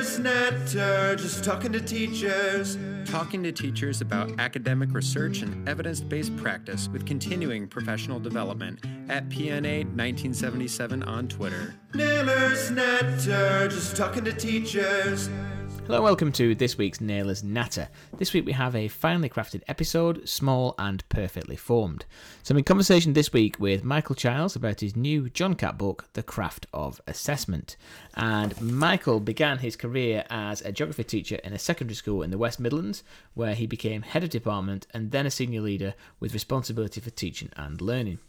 Natter, just talking to teachers. Talking to teachers about academic research and evidence based practice with continuing professional development at PNA 1977 on Twitter. Naylor's Natter, just talking to teachers. Hello and welcome to this week's Naylor's Natter. This week we have a finely crafted episode, small and perfectly formed. So I'm in conversation this week with Michael Childs about his new John Catt book, The Craft of Assessment. And Michael began his career as a geography teacher in a secondary school in the West Midlands, where he became head of department and then a senior leader with responsibility for teaching and learning.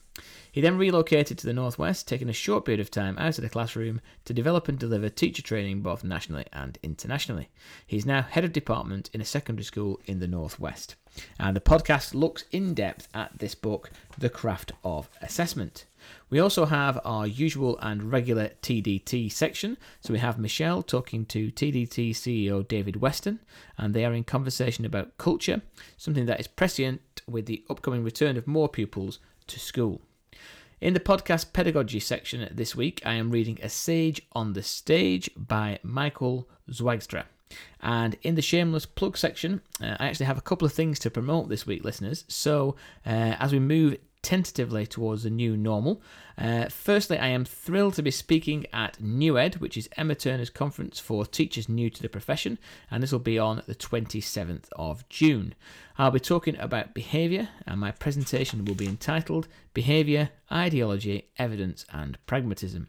He then relocated to the Northwest, taking a short period of time out of the classroom to develop and deliver teacher training both nationally and internationally. He's now head of department in a secondary school in the Northwest. And the podcast looks in depth at this book, The Craft of Assessment. We also have our usual and regular TDT section. So we have Michelle talking to TDT CEO David Weston, and they are in conversation about culture, something that is prescient with the upcoming return of more pupils to school. In the podcast pedagogy section this week, I am reading A Sage on the Stage by Michael Zwaagstra. And in the shameless plug section, uh, I actually have a couple of things to promote this week, listeners. So uh, as we move tentatively towards the new normal. Uh, firstly, I am thrilled to be speaking at NewEd, which is Emma Turner's conference for teachers new to the profession, and this will be on the 27th of June. I'll be talking about behaviour, and my presentation will be entitled Behaviour, Ideology, Evidence and Pragmatism.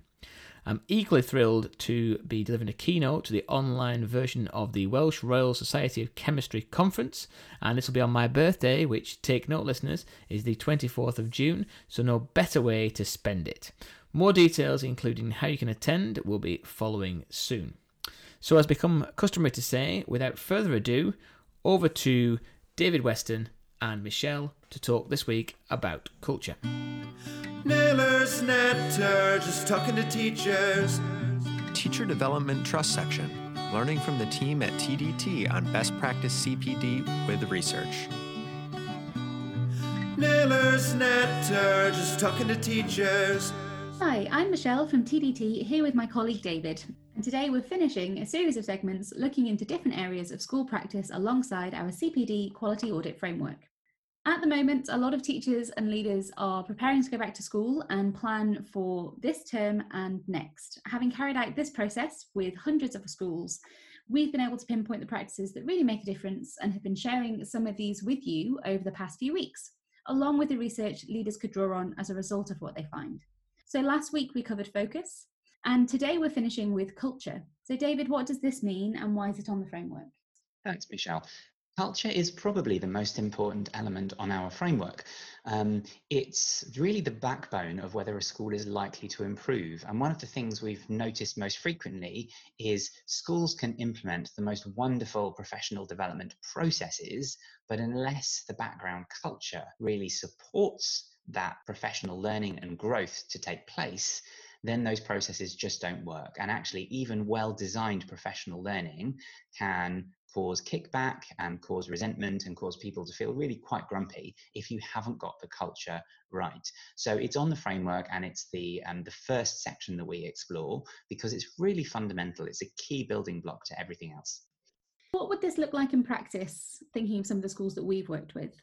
I'm equally thrilled to be delivering a keynote to the online version of the Welsh Royal Society of Chemistry Conference, and this will be on my birthday, which, take note, listeners, is the 24th of June, so no better way to spend it. More details, including how you can attend, will be following soon. So, as become customary to say, without further ado, over to David Weston and Michelle to talk this week about culture. Naylor's Natter, just talking to teachers. Teacher Development Trust section. Learning from the team at TDT on best practice CPD with research. Naylor's Natter, just talking to teachers. Hi, I'm Michelle from TDT here with my colleague David. And today we're finishing a series of segments looking into different areas of school practice alongside our CPD quality audit framework. At the moment, a lot of teachers and leaders are preparing to go back to school and plan for this term and next. Having carried out this process with hundreds of schools, we've been able to pinpoint the practices that really make a difference and have been sharing some of these with you over the past few weeks, along with the research leaders could draw on as a result of what they find. So last week we covered focus, and today we're finishing with culture. So, David, what does this mean and why is it on the framework? Thanks, Michelle. Culture is probably the most important element on our framework. Um, it's really the backbone of whether a school is likely to improve. And one of the things we've noticed most frequently is schools can implement the most wonderful professional development processes, but unless the background culture really supports that professional learning and growth to take place, then those processes just don't work. And actually, even well designed professional learning can cause kickback and cause resentment and cause people to feel really quite grumpy if you haven't got the culture right. So it's on the framework and it's the um, the first section that we explore because it's really fundamental. It's a key building block to everything else. What would this look like in practice, thinking of some of the schools that we've worked with?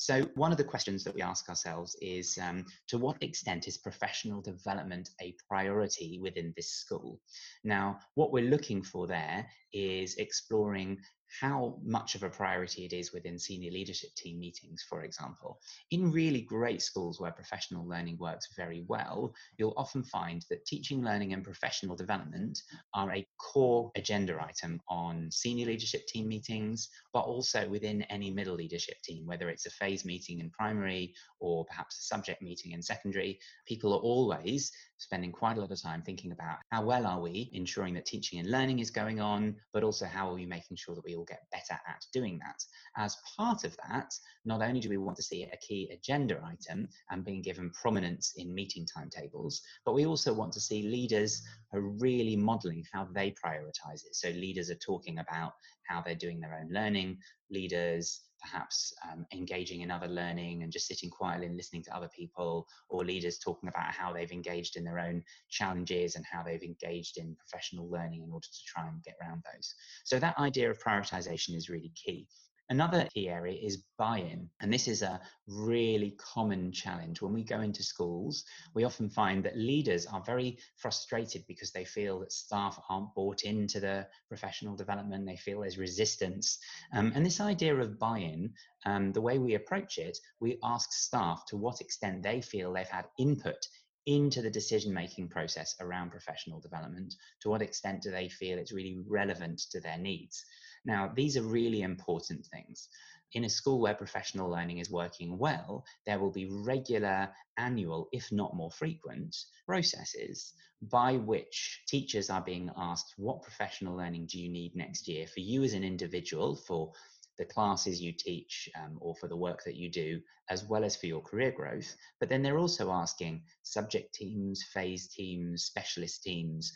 So, one of the questions that we ask ourselves is um, to what extent is professional development a priority within this school? Now, what we're looking for there is exploring how much of a priority it is within senior leadership team meetings, for example. In really great schools where professional learning works very well, you'll often find that teaching, learning, and professional development are a core agenda item on senior leadership team meetings, but also within any middle leadership team, whether it's a phase meeting in primary or perhaps a subject meeting in secondary. People are always spending quite a lot of time thinking about how well are we ensuring that teaching and learning is going on, but also how are we making sure that we get better at doing that. As part of that, not only do we want to see a key agenda item and being given prominence in meeting timetables, but we also want to see leaders are really modeling how they prioritize it. So leaders are talking about how they're doing their own learning, leaders perhaps um, engaging in other learning and just sitting quietly and listening to other people, or leaders talking about how they've engaged in their own challenges and how they've engaged in professional learning in order to try and get around those. So that idea of prioritization is really key. Another key area is buy in. And this is a really common challenge. When we go into schools, we often find that leaders are very frustrated because they feel that staff aren't bought into the professional development. They feel there's resistance. Um, and this idea of buy in, um, the way we approach it, we ask staff to what extent they feel they've had input into the decision making process around professional development. To what extent do they feel it's really relevant to their needs? Now, these are really important things. In a school where professional learning is working well, there will be regular, annual, if not more frequent, processes by which teachers are being asked what professional learning do you need next year for you as an individual, for the classes you teach um, or for the work that you do, as well as for your career growth. But then they're also asking subject teams, phase teams, specialist teams,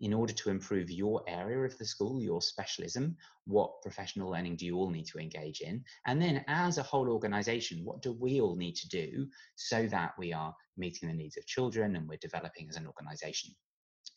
in order to improve your area of the school, your specialism, what professional learning do you all need to engage in? And then, as a whole organization, what do we all need to do so that we are meeting the needs of children and we're developing as an organization?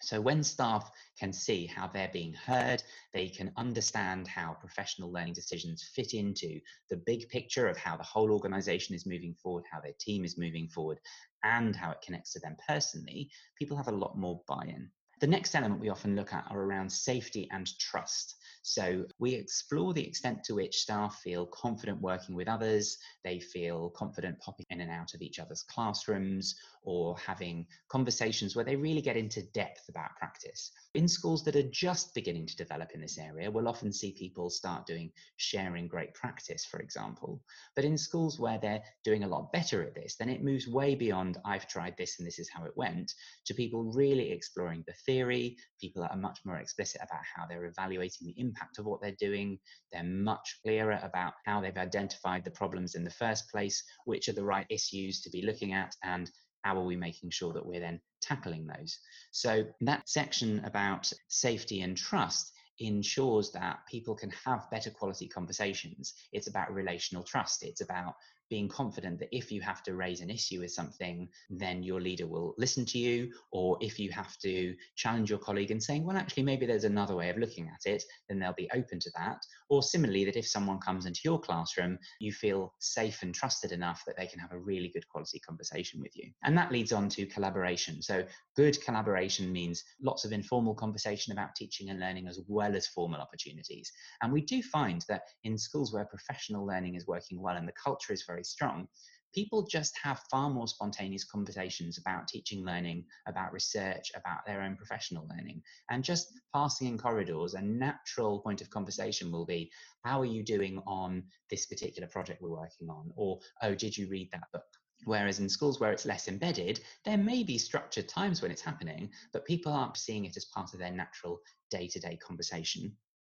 So, when staff can see how they're being heard, they can understand how professional learning decisions fit into the big picture of how the whole organization is moving forward, how their team is moving forward, and how it connects to them personally, people have a lot more buy in. The next element we often look at are around safety and trust. So we explore the extent to which staff feel confident working with others, they feel confident popping in and out of each other's classrooms, or having conversations where they really get into depth about practice. In schools that are just beginning to develop in this area, we'll often see people start doing sharing great practice, for example. But in schools where they're doing a lot better at this, then it moves way beyond I've tried this and this is how it went to people really exploring the theory. People that are much more explicit about how they're evaluating the impact of what they're doing. They're much clearer about how they've identified the problems in the first place, which are the right issues to be looking at, and how are we making sure that we're then tackling those? So, that section about safety and trust ensures that people can have better quality conversations. It's about relational trust. It's about being confident that if you have to raise an issue with something, then your leader will listen to you. Or if you have to challenge your colleague and saying, well, actually, maybe there's another way of looking at it, then they'll be open to that. Or similarly, that if someone comes into your classroom, you feel safe and trusted enough that they can have a really good quality conversation with you. And that leads on to collaboration. So, good collaboration means lots of informal conversation about teaching and learning as well as formal opportunities. And we do find that in schools where professional learning is working well and the culture is very very strong, people just have far more spontaneous conversations about teaching learning, about research, about their own professional learning. And just passing in corridors, a natural point of conversation will be, How are you doing on this particular project we're working on? Or, Oh, did you read that book? Whereas in schools where it's less embedded, there may be structured times when it's happening, but people aren't seeing it as part of their natural day to day conversation.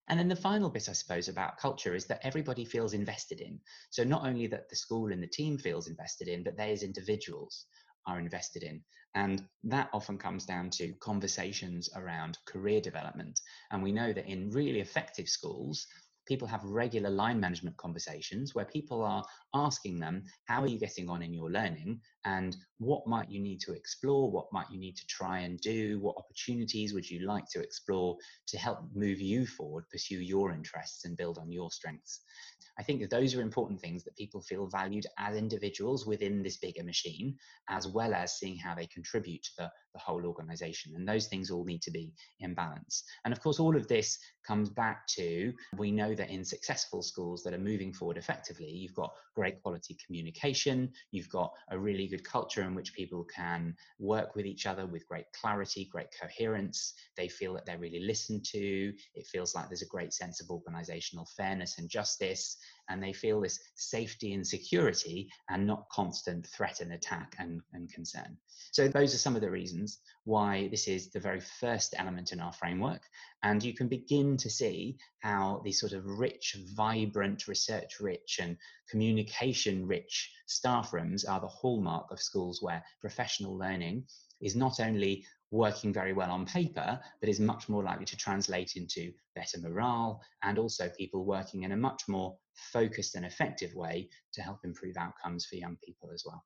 And then the final bit, I suppose, about culture is that everybody feels invested in. So not only that the school and the team feels invested in, but they as individuals are invested in. And that often comes down to conversations around career development. And we know that in really effective schools, people have regular line management conversations where people are asking them, How are you getting on in your learning? And what might you need to explore? What might you need to try and do? What opportunities would you like to explore to help move you forward, pursue your interests, and build on your strengths? I think that those are important things that people feel valued as individuals within this bigger machine, as well as seeing how they contribute to the, the whole organization. And those things all need to be in balance. And of course, all of this comes back to we know that in successful schools that are moving forward effectively, you've got great quality communication, you've got a really good culture in which people can work with each other with great clarity, great coherence. They feel that they're really listened to. It feels like there's a great sense of organizational fairness and justice and they feel this safety and security and not constant threat and attack and, and concern. So, those are some of the reasons why this is the very first element in our framework. And you can begin to see how these sort of rich, vibrant, research rich, and communication rich staff rooms are the hallmark of schools where professional learning is not only working very well on paper, but is much more likely to translate into better morale and also people working in a much more focused and effective way to help improve outcomes for young people as well.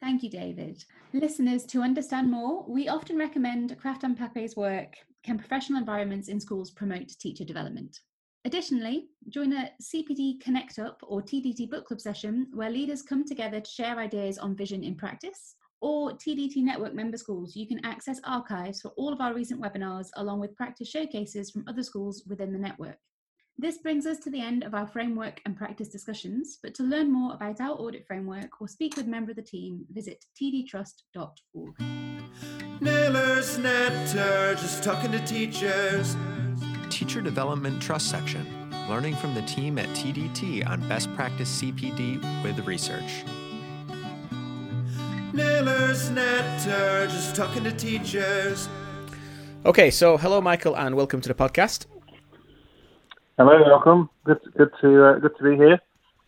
Thank you, David. Listeners, to understand more, we often recommend Kraft and Papay's work, Can Professional Environments in Schools Promote Teacher Development? Additionally, join a CPD Connect Up or TDT book club session where leaders come together to share ideas on vision in practice. Or TDT Network member schools, you can access archives for all of our recent webinars along with practice showcases from other schools within the network. This brings us to the end of our framework and practice discussions, but to learn more about our audit framework or speak with a member of the team, visit tdtrust.org. Naylor's Natter, just talking to teachers. Teacher Development Trust section, learning from the team at TDT on best practice CPD with research. Naylor's Natter, just talking to teachers. Okay, so hello, Michael, and welcome to the podcast. Hello, welcome. Good, good to uh, good to be here.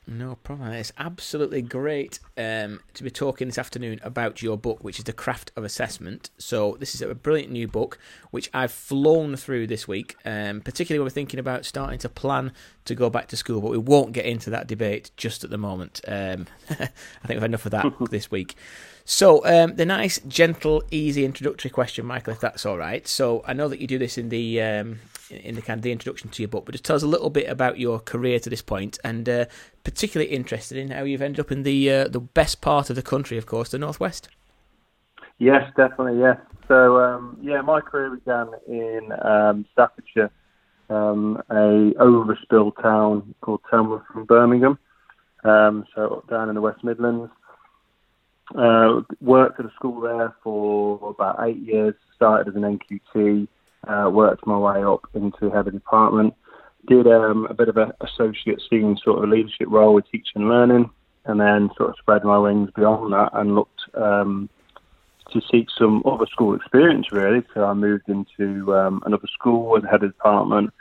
No problem. It's absolutely great um, to be talking this afternoon about your book, which is The Craft of Assessment. So, this is a brilliant new book, which I've flown through this week, um, particularly when we're thinking about starting to plan to go back to school. But we won't get into that debate just at the moment. Um, I think we've had enough of that this week. So, um, the nice, gentle, easy introductory question, Michael, if that's all right. So, I know that you do this in the um, in the kind of the introduction to your book, but just tell us a little bit about your career to this point, and uh, particularly interested in how you've ended up in the uh, the best part of the country, of course, the northwest. Yes, definitely. Yes. So, um, yeah, my career began in um, Staffordshire, um, a overspill town called Tamworth from Birmingham. Um, so down in the West Midlands. Uh, worked at a school there for about eight years. Started as an NQT. Uh, worked my way up into head of department. Did um, a bit of an associate senior sort of leadership role with teaching and learning, and then sort of spread my wings beyond that and looked um, to seek some other school experience really. So I moved into um, another school as head of department,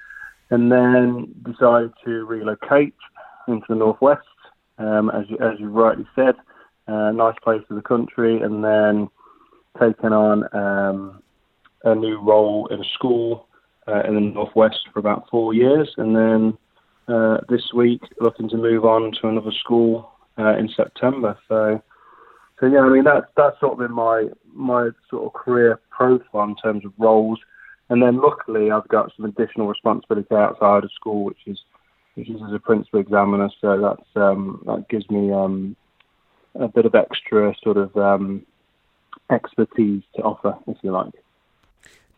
and then decided to relocate into the northwest. Um, as you, as you rightly said, uh, nice place of the country, and then taken on um, a new role in a school uh, in the northwest for about four years, and then uh, this week looking to move on to another school uh, in September. So, so yeah, I mean that's that's sort of been my my sort of career profile in terms of roles, and then luckily I've got some additional responsibility outside of school, which is which is as a principal examiner. So that's um, that gives me um, a bit of extra sort of um, expertise to offer, if you like.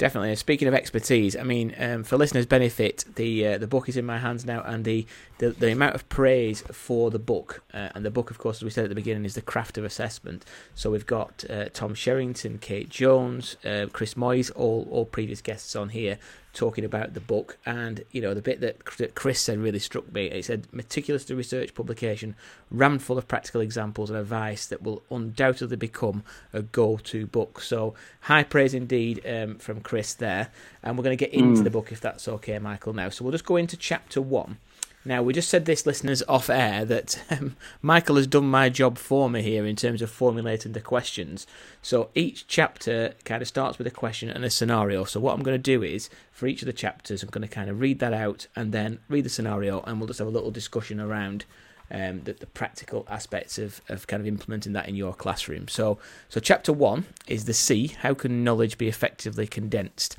Definitely. Speaking of expertise, I mean, um, for listeners' benefit, the uh, the book is in my hands now, and the, the, the amount of praise for the book, uh, and the book, of course, as we said at the beginning, is the craft of assessment. So we've got uh, Tom Sherrington, Kate Jones, uh, Chris Moyes, all all previous guests on here talking about the book, and you know the bit that Chris said really struck me. It said meticulous to research publication, rammed full of practical examples and advice that will undoubtedly become a go-to book. So high praise indeed um, from Chris there, and we're going to get into Mm. the book if that's okay, Michael. Now, so we'll just go into chapter one. Now, we just said this, listeners, off air, that um, Michael has done my job for me here in terms of formulating the questions. So each chapter kind of starts with a question and a scenario. So, what I'm going to do is, for each of the chapters, I'm going to kind of read that out and then read the scenario, and we'll just have a little discussion around um, the, the practical aspects of, of kind of implementing that in your classroom. So, so chapter one is the C how can knowledge be effectively condensed?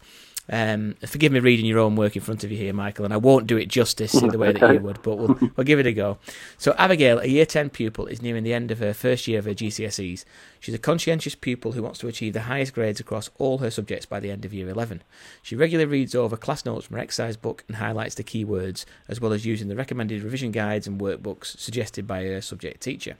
Um, forgive me reading your own work in front of you here, Michael, and I won't do it justice in the way that you would, but we'll, we'll give it a go. So, Abigail, a year 10 pupil, is nearing the end of her first year of her GCSEs. She's a conscientious pupil who wants to achieve the highest grades across all her subjects by the end of year 11. She regularly reads over class notes from her exercise book and highlights the key words, as well as using the recommended revision guides and workbooks suggested by her subject teacher.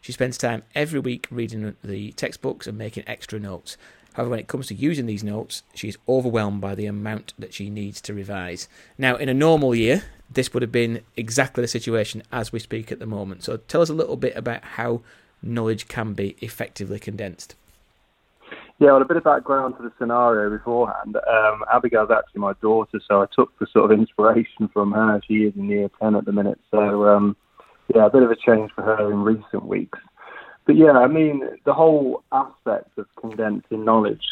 She spends time every week reading the textbooks and making extra notes. However, when it comes to using these notes, she's overwhelmed by the amount that she needs to revise. Now, in a normal year, this would have been exactly the situation as we speak at the moment. So, tell us a little bit about how knowledge can be effectively condensed. Yeah, well, a bit of background to the scenario beforehand. Um, Abigail's actually my daughter, so I took the sort of inspiration from her. She is in year 10 at the minute, so um, yeah, a bit of a change for her in recent weeks. But yeah, I mean, the whole aspect of condensing knowledge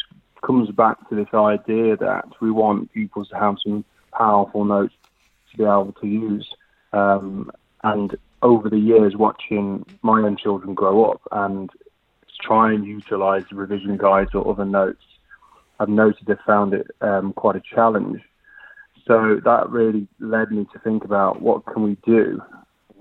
comes back to this idea that we want pupils to have some powerful notes to be able to use. Um, and over the years, watching my own children grow up and try and utilize revision guides or other notes, I've noted they found it um, quite a challenge. So that really led me to think about what can we do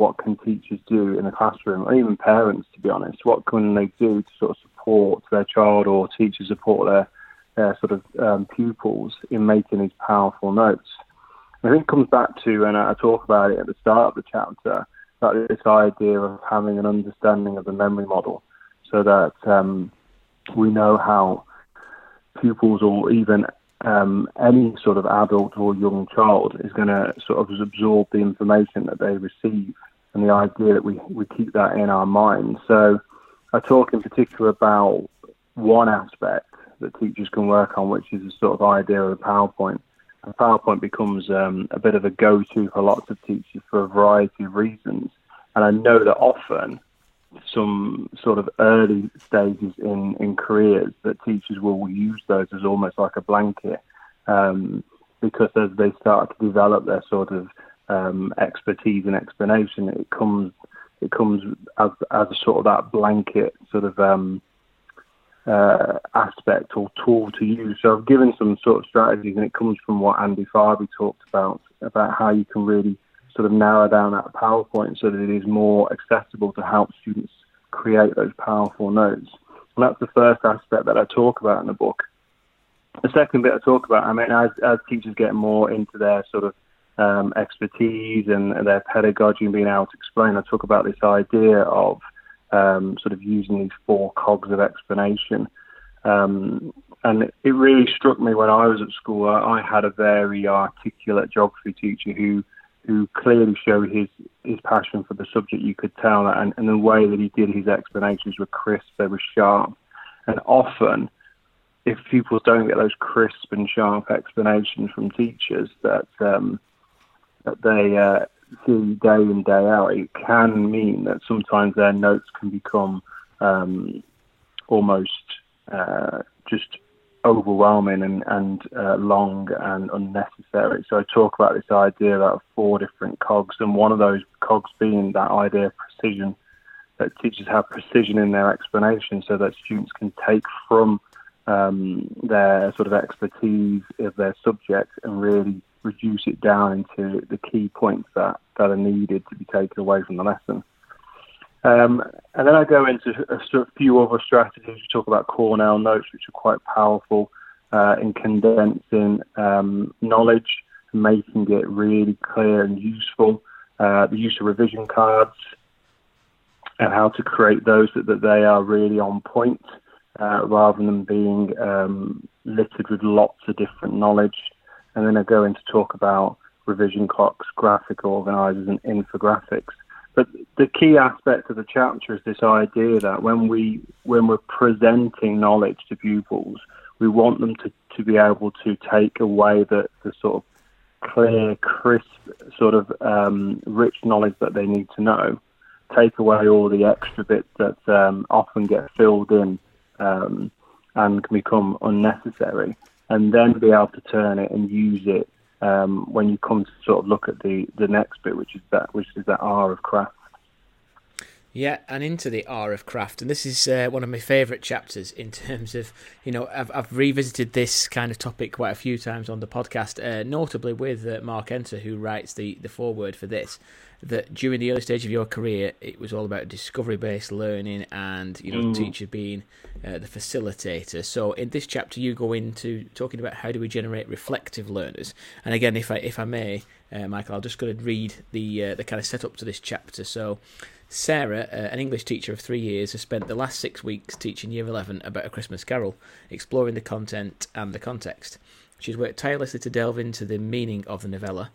what can teachers do in the classroom, and even parents, to be honest, what can they do to sort of support their child or teachers support their their sort of um, pupils in making these powerful notes. And I think it comes back to, and I talk about it at the start of the chapter, that this idea of having an understanding of the memory model, so that um, we know how pupils or even um, any sort of adult or young child is going to sort of absorb the information that they receive and the idea that we, we keep that in our mind. So I talk in particular about one aspect that teachers can work on, which is the sort of idea of the PowerPoint. And PowerPoint becomes um, a bit of a go-to for lots of teachers for a variety of reasons. And I know that often some sort of early stages in, in careers that teachers will use those as almost like a blanket um, because as they start to develop their sort of um, expertise and explanation, it comes it comes as as a sort of that blanket sort of um, uh, aspect or tool to use. So I've given some sort of strategies, and it comes from what Andy Tharby talked about about how you can really sort of narrow down that PowerPoint so that it is more accessible to help students create those powerful notes. And that's the first aspect that I talk about in the book. The second bit I talk about, I mean, as, as teachers get more into their sort of um, expertise and, their pedagogy and being able to explain, I talk about this idea of um, sort of using these four cogs of explanation. Um, and it, it, really struck me when I was at school. I, I had a very articulate geography teacher who who clearly showed his his passion for the subject. You could tell that, and, and the way that he did his explanations were crisp, they were sharp, and often. If pupils don't get those crisp and sharp explanations from teachers, that um, that they uh, see day in day out, it can mean that sometimes their notes can become um, almost uh, just overwhelming and, and uh, long and unnecessary. So I talk about this idea about four different cogs, and one of those cogs being that idea of precision, that teachers have precision in their explanation so that students can take from um, their sort of expertise of their subject and really reduce it down into the key points that, that are needed to be taken away from the lesson. Um, and then I go into a, few other strategies. We talk about Cornell notes, which are quite powerful uh, in condensing um, knowledge and making it really clear and useful. Uh, the use of revision cards and how to create those that, that they are really on point uh, rather than being um, littered with lots of different knowledge. And then I go in to talk about revision clocks, graphic organizers, and infographics. But the key aspect of the chapter is this idea that when we when we're presenting knowledge to pupils, we want them to, to be able to take away the, the sort of clear, crisp, sort of um, rich knowledge that they need to know. Take away all the extra bits that um, often get filled in um, and can become unnecessary, and then be able to turn it and use it um, when you come to sort of look at the, the next bit, which is that which is that R of craft. Yeah, and into the R of craft, and this is uh, one of my favourite chapters in terms of you know I've I've revisited this kind of topic quite a few times on the podcast, uh, notably with uh, Mark Enser, who writes the the foreword for this, that during the early stage of your career, it was all about discovery based learning and you know mm. teacher being uh, the facilitator. So in this chapter, you go into talking about how do we generate reflective learners. And again, if I if I may, uh, Michael, I'll just go and read the uh, the kind of setup to this chapter. So. Sarah, uh, an English teacher of three years, has spent the last six weeks teaching Year 11 about A Christmas Carol, exploring the content and the context. She's worked tirelessly to delve into the meaning of the novella,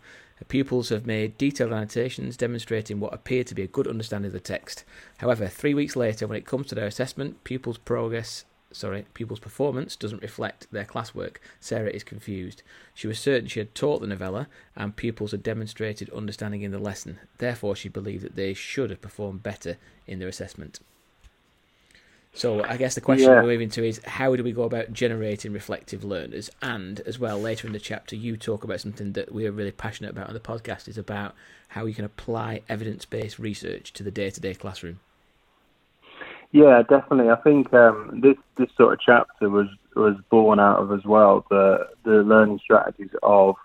Pupils have made detailed annotations demonstrating what appeared to be a good understanding of the text. However, three weeks later, when it comes to their assessment, pupils' progress sorry, pupils' performance doesn't reflect their classwork. Sarah is confused. She was certain she had taught the novella and pupils had demonstrated understanding in the lesson. Therefore, she believed that they should have performed better in their assessment. So I guess the question Yeah. we're moving to is how do we go about generating reflective learners? And as well, later in the chapter, you talk about something that we are really passionate about on the podcast is about how you can apply evidence-based research to the day-to-day classroom. Yeah, definitely. I think um, this this sort of chapter was was born out of as well the the learning strategies of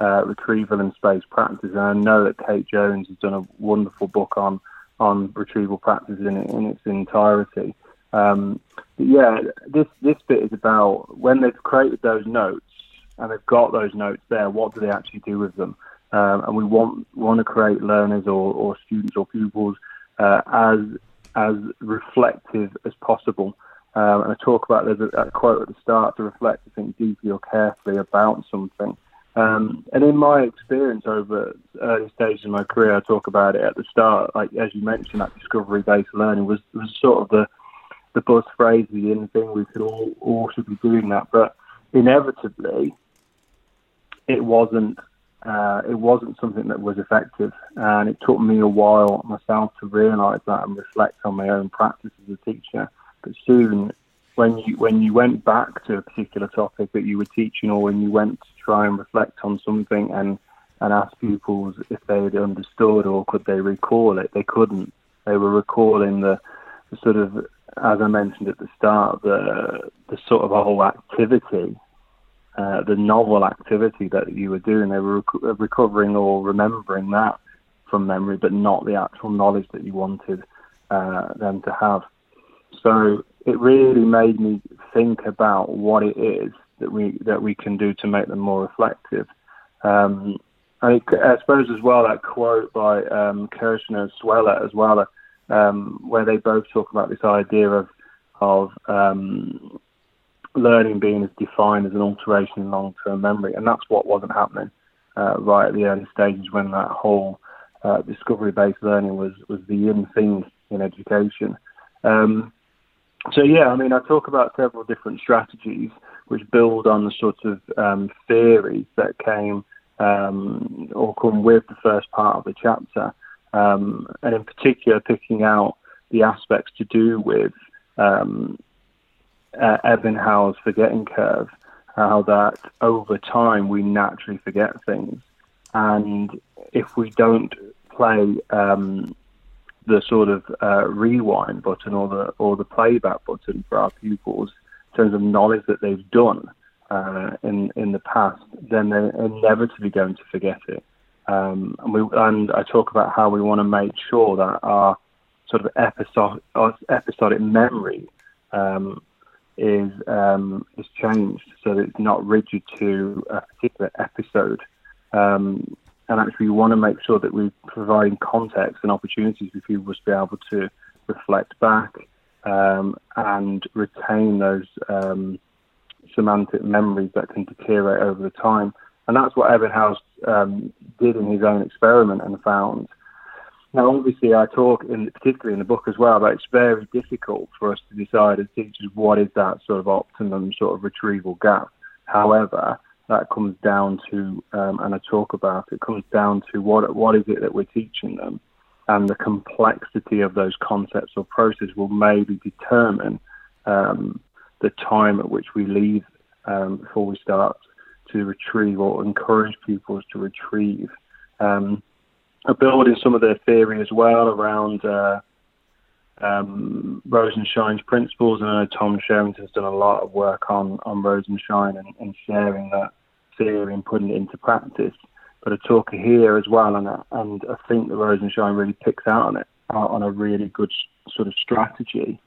uh, retrieval and space practice. And I know that Kate Jones has done a wonderful book on on retrieval practice in in its entirety. Um, but yeah, this this bit is about when they've created those notes and they've got those notes there. What do they actually do with them? Um, and we want want to create learners or, or students or pupils uh, as as reflective as possible. Um, and I talk about there's a, a quote at the start to reflect, to think deeply or carefully about something. Um, and in my experience over early stages of my career, I talk about it at the start, like as you mentioned, that discovery-based learning was, was sort of the the buzz phrase, the in thing. We could all all should be doing that, but inevitably, it wasn't. Uh, it wasn't something that was effective, and it took me a while myself to realise that and reflect on my own practice as a teacher. But soon, when you when you went back to a particular topic that you were teaching, or when you went to try and reflect on something and and ask pupils if they had understood or could they recall it, they couldn't. They were recalling the, the sort of, as I mentioned at the start, the the sort of whole activity uh, the novel activity that you were doing. They were rec- recovering or remembering that from memory, but not the actual knowledge that you wanted uh, them to have. So it really made me think about what it is that we that we can do to make them more reflective. Um, I, I suppose as well that quote by um, Kirschner and Sweller as well, um, where they both talk about this idea of of um, learning being as defined as an alteration in long-term memory, and that's what wasn't happening uh, right at the early stages when that whole uh, discovery-based learning was was the in thing in education. Um, so yeah, I mean, I talk about several different strategies which build on the sort of um, theories that came um, or come with the first part of the chapter, um, and in particular picking out the aspects to do with um, uh, Ebbinghaus forgetting curve, how that over time we naturally forget things, and if we don't play um, the sort of uh, rewind button or the or the playback button for our pupils in terms of knowledge that they've done uh, in in the past, then they're inevitably going to forget it. Um, and we and I talk about how we want to make sure that our sort of episodic episodic memory um, is um, is changed so that it's not rigid to a particular episode. Um, and actually, we want to make sure that we're providing context and opportunities for people to be able to reflect back um, and retain those um, semantic memories that can deteriorate over the time. And that's what Ebbinghaus um, did in his own experiment and found. Now, obviously, I talk, in, particularly in the book as well, that it's very difficult for us to decide as teachers what is that sort of optimum sort of retrieval gap. However, that comes down to, um, and I talk about it, comes down to what what is it that we're teaching them, and the complexity of those concepts or process will maybe determine um, the time at which we leave um, before we start to retrieve or encourage pupils to retrieve. Um, I some of their theory as well around uh, um, Rosenshine's principles, and I know Tom Sherrington's done a lot of work on on Rosenshine and, and sharing that theory and putting it into practice. But a talk here as well, and I, and I think that Rosenshine really picks out on it out on a really good sort of strategy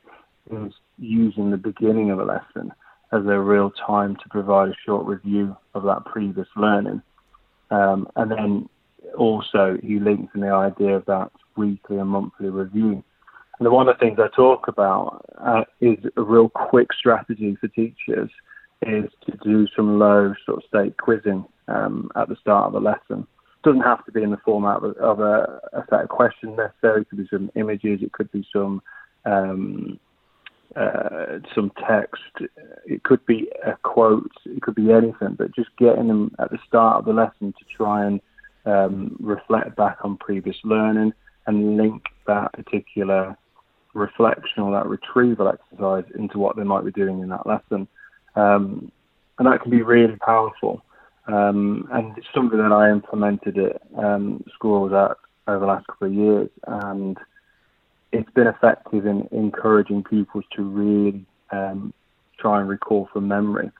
is using the beginning of a lesson as a real time to provide a short review of that previous learning, um, and then also he links in the idea of that weekly and monthly review. And one of the things I talk about uh, is a real quick strategy for teachers is to do some low sort of state quizzing um, at the start of a lesson. doesn't have to be in the format of, a, of a, set of questions necessarily. It could be some images. It could be some um, uh, some text. It could be a quote. It could be anything. But just getting them at the start of the lesson to try and um, reflect back on previous learning and link that particular reflection or that retrieval exercise into what they might be doing in that lesson. Um, and that can be really powerful. Um, and it's something that I implemented at um, schools at over the last couple of years, and it's been effective in encouraging pupils to really um, try and recall from memory.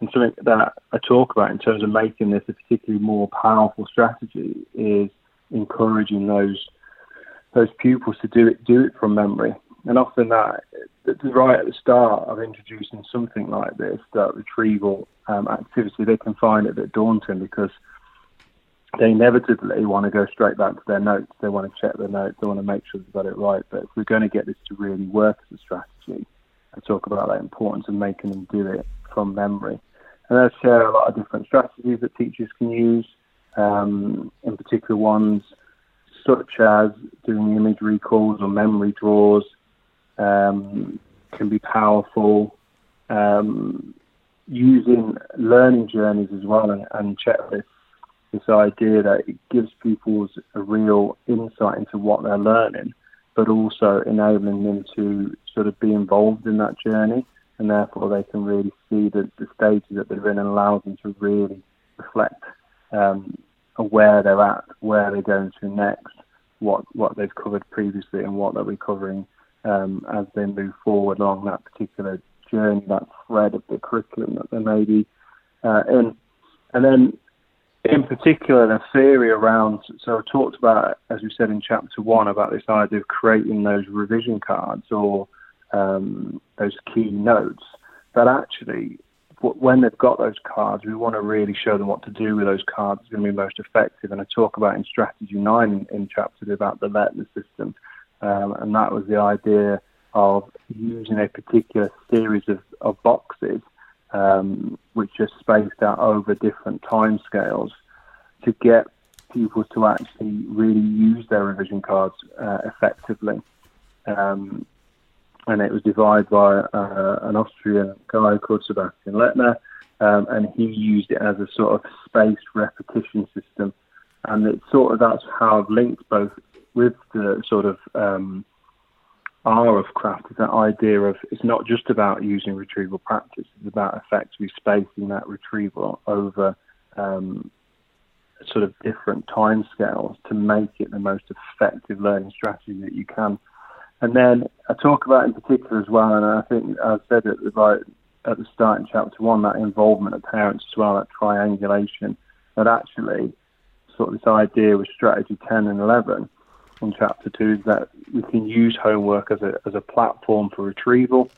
And something that I talk about in terms of making this a particularly more powerful strategy is encouraging those those pupils to do it do it from memory. And often that right at the start of introducing something like this, that retrieval um, activity, they can find it a bit daunting because they inevitably want to go straight back to their notes. They want to check their notes. They want to make sure they've got it right. But if we're going to get this to really work as a strategy, I talk about that importance of making them do it from memory. And I share a lot of different strategies that teachers can use, um, in particular ones such as doing image recalls or memory draws, um, can be powerful. Um, using learning journeys as well and, and checklists, this idea that it gives pupils a real insight into what they're learning, but also enabling them to sort of be involved in that journey, and therefore they can really see the, the stages that they're in and allows them to really reflect um, where they're at, where they're going to next, what what they've covered previously, and what they'll be covering um, as they move forward along that particular journey, that thread of the curriculum that they may be uh, in. And then, in particular, the theory around, so I talked about, as we said in chapter one, about this idea of creating those revision cards or um, those key notes, that actually, when they've got those cards, we want to really show them what to do with those cards. It's going to be most effective. And I talk about in strategy nine in, chapter two about the Leitner system um, and that was the idea of using a particular series of, of boxes um, which are spaced out over different time scales to get people to actually really use their revision cards uh, effectively. Um, and it was devised by uh, an Austrian guy called Sebastian Leitner, um, and he used it as a sort of spaced repetition system. And it sort of that's how I've linked both with the sort of um, R of craft is that idea of it's not just about using retrieval practice, it's about effectively spacing that retrieval over um, sort of different time scales to make it the most effective learning strategy that you can. And then I talk about in particular as well, and I think I said it right at the start in chapter one, that involvement of parents as well, that triangulation, that actually sort of this idea with strategy 10 and 11 in chapter two is that we can use homework as a as a platform for retrieval.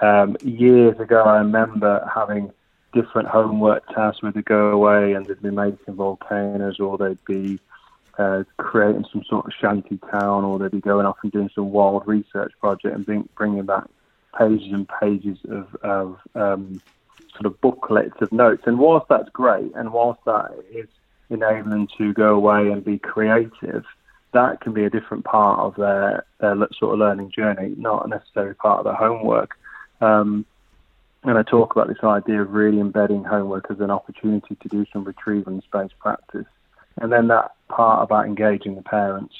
Um, years ago, I remember having different homework tasks where they'd go away and they'd be making volcanoes or they'd be uh, creating some sort of shanty town or they'd be going off and doing some wild research project and bring, bringing back pages and pages of, of um, sort of booklets of notes. And whilst that's great and whilst that is enabling to go away and be creative, that can be a different part of their, their sort of learning journey, not a necessary part of their homework. Um, and I talk about this idea of really embedding homework as an opportunity to do some retrieval and space practice. And then that part about engaging the parents,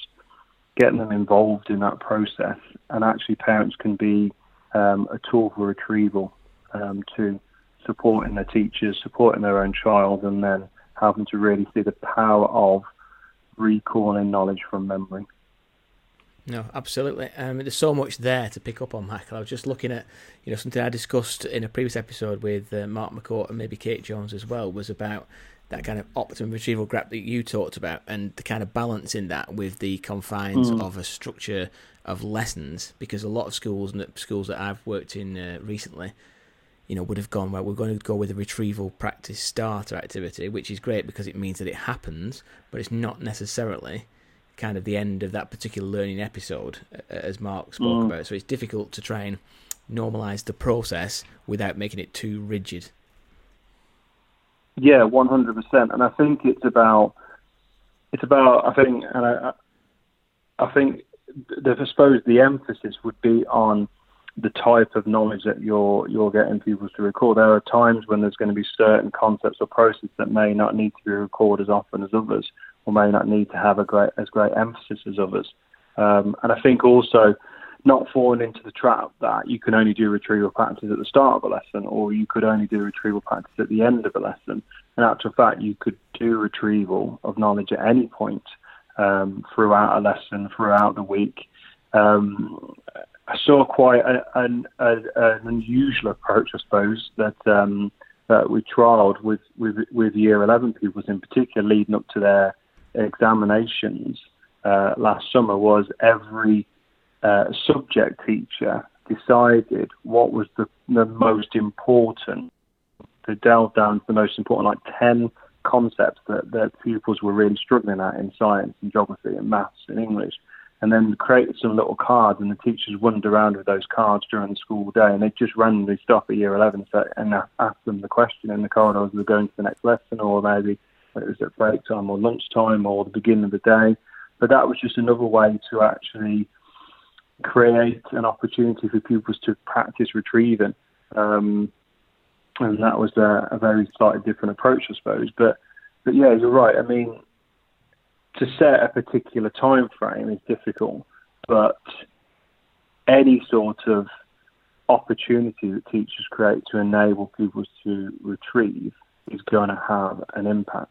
getting them involved in that process. And actually, parents can be um, a tool for retrieval um, to supporting their teachers, supporting their own child, and then having to really see the power of recalling knowledge from memory. No, absolutely. Um, there's so much there to pick up on, Michael. I was just looking at, you know, something I discussed in a previous episode with uh, Mark McCourt and maybe Kate Jones as well was about that kind of optimum retrieval graph that you talked about and the kind of balance in that with the confines mm. of a structure of lessons because a lot of schools and schools that I've worked in uh, recently you know, would have gone, well, we're going to go with a retrieval practice starter activity, which is great because it means that it happens, but it's not necessarily kind of the end of that particular learning episode, as Mark spoke mm. about. So it's difficult to try and normalize the process without making it too rigid. Yeah, one hundred percent. And I think it's about, it's about. I think, and I, I think, I suppose the emphasis would be on the type of knowledge that you're you're getting people to record. There are times when there's going to be certain concepts or processes that may not need to be recorded as often as others, or may not need to have a great as great emphasis as others. Um, and I think also not falling into the trap that you can only do retrieval practice at the start of a lesson or you could only do retrieval practice at the end of a lesson. In actual fact, you could do retrieval of knowledge at any point um, throughout a lesson, throughout the week. Um, I saw quite an, an, unusual approach, I suppose, that um, that we trialled with, with with year 11 pupils in particular, leading up to their examinations uh, last summer. Was every uh, subject teacher decided what was the, the most important to delve down to the most important, like 10 concepts that, that pupils were really struggling at in science and geography and maths and English, and then created some little cards, and the teachers wandered around with those cards during the school day, and they'd just randomly stop at year 11 and ask them the question in the corridor as they're going to the next lesson, or maybe it was at break time or lunchtime or the beginning of the day. But that was just another way to actually create an opportunity for pupils to practice retrieving. Um, and that was a, a, very slightly different approach, I suppose. But but yeah, you're right. I mean, to set a particular time frame is difficult, but any sort of opportunity that teachers create to enable pupils to retrieve is going to have an impact.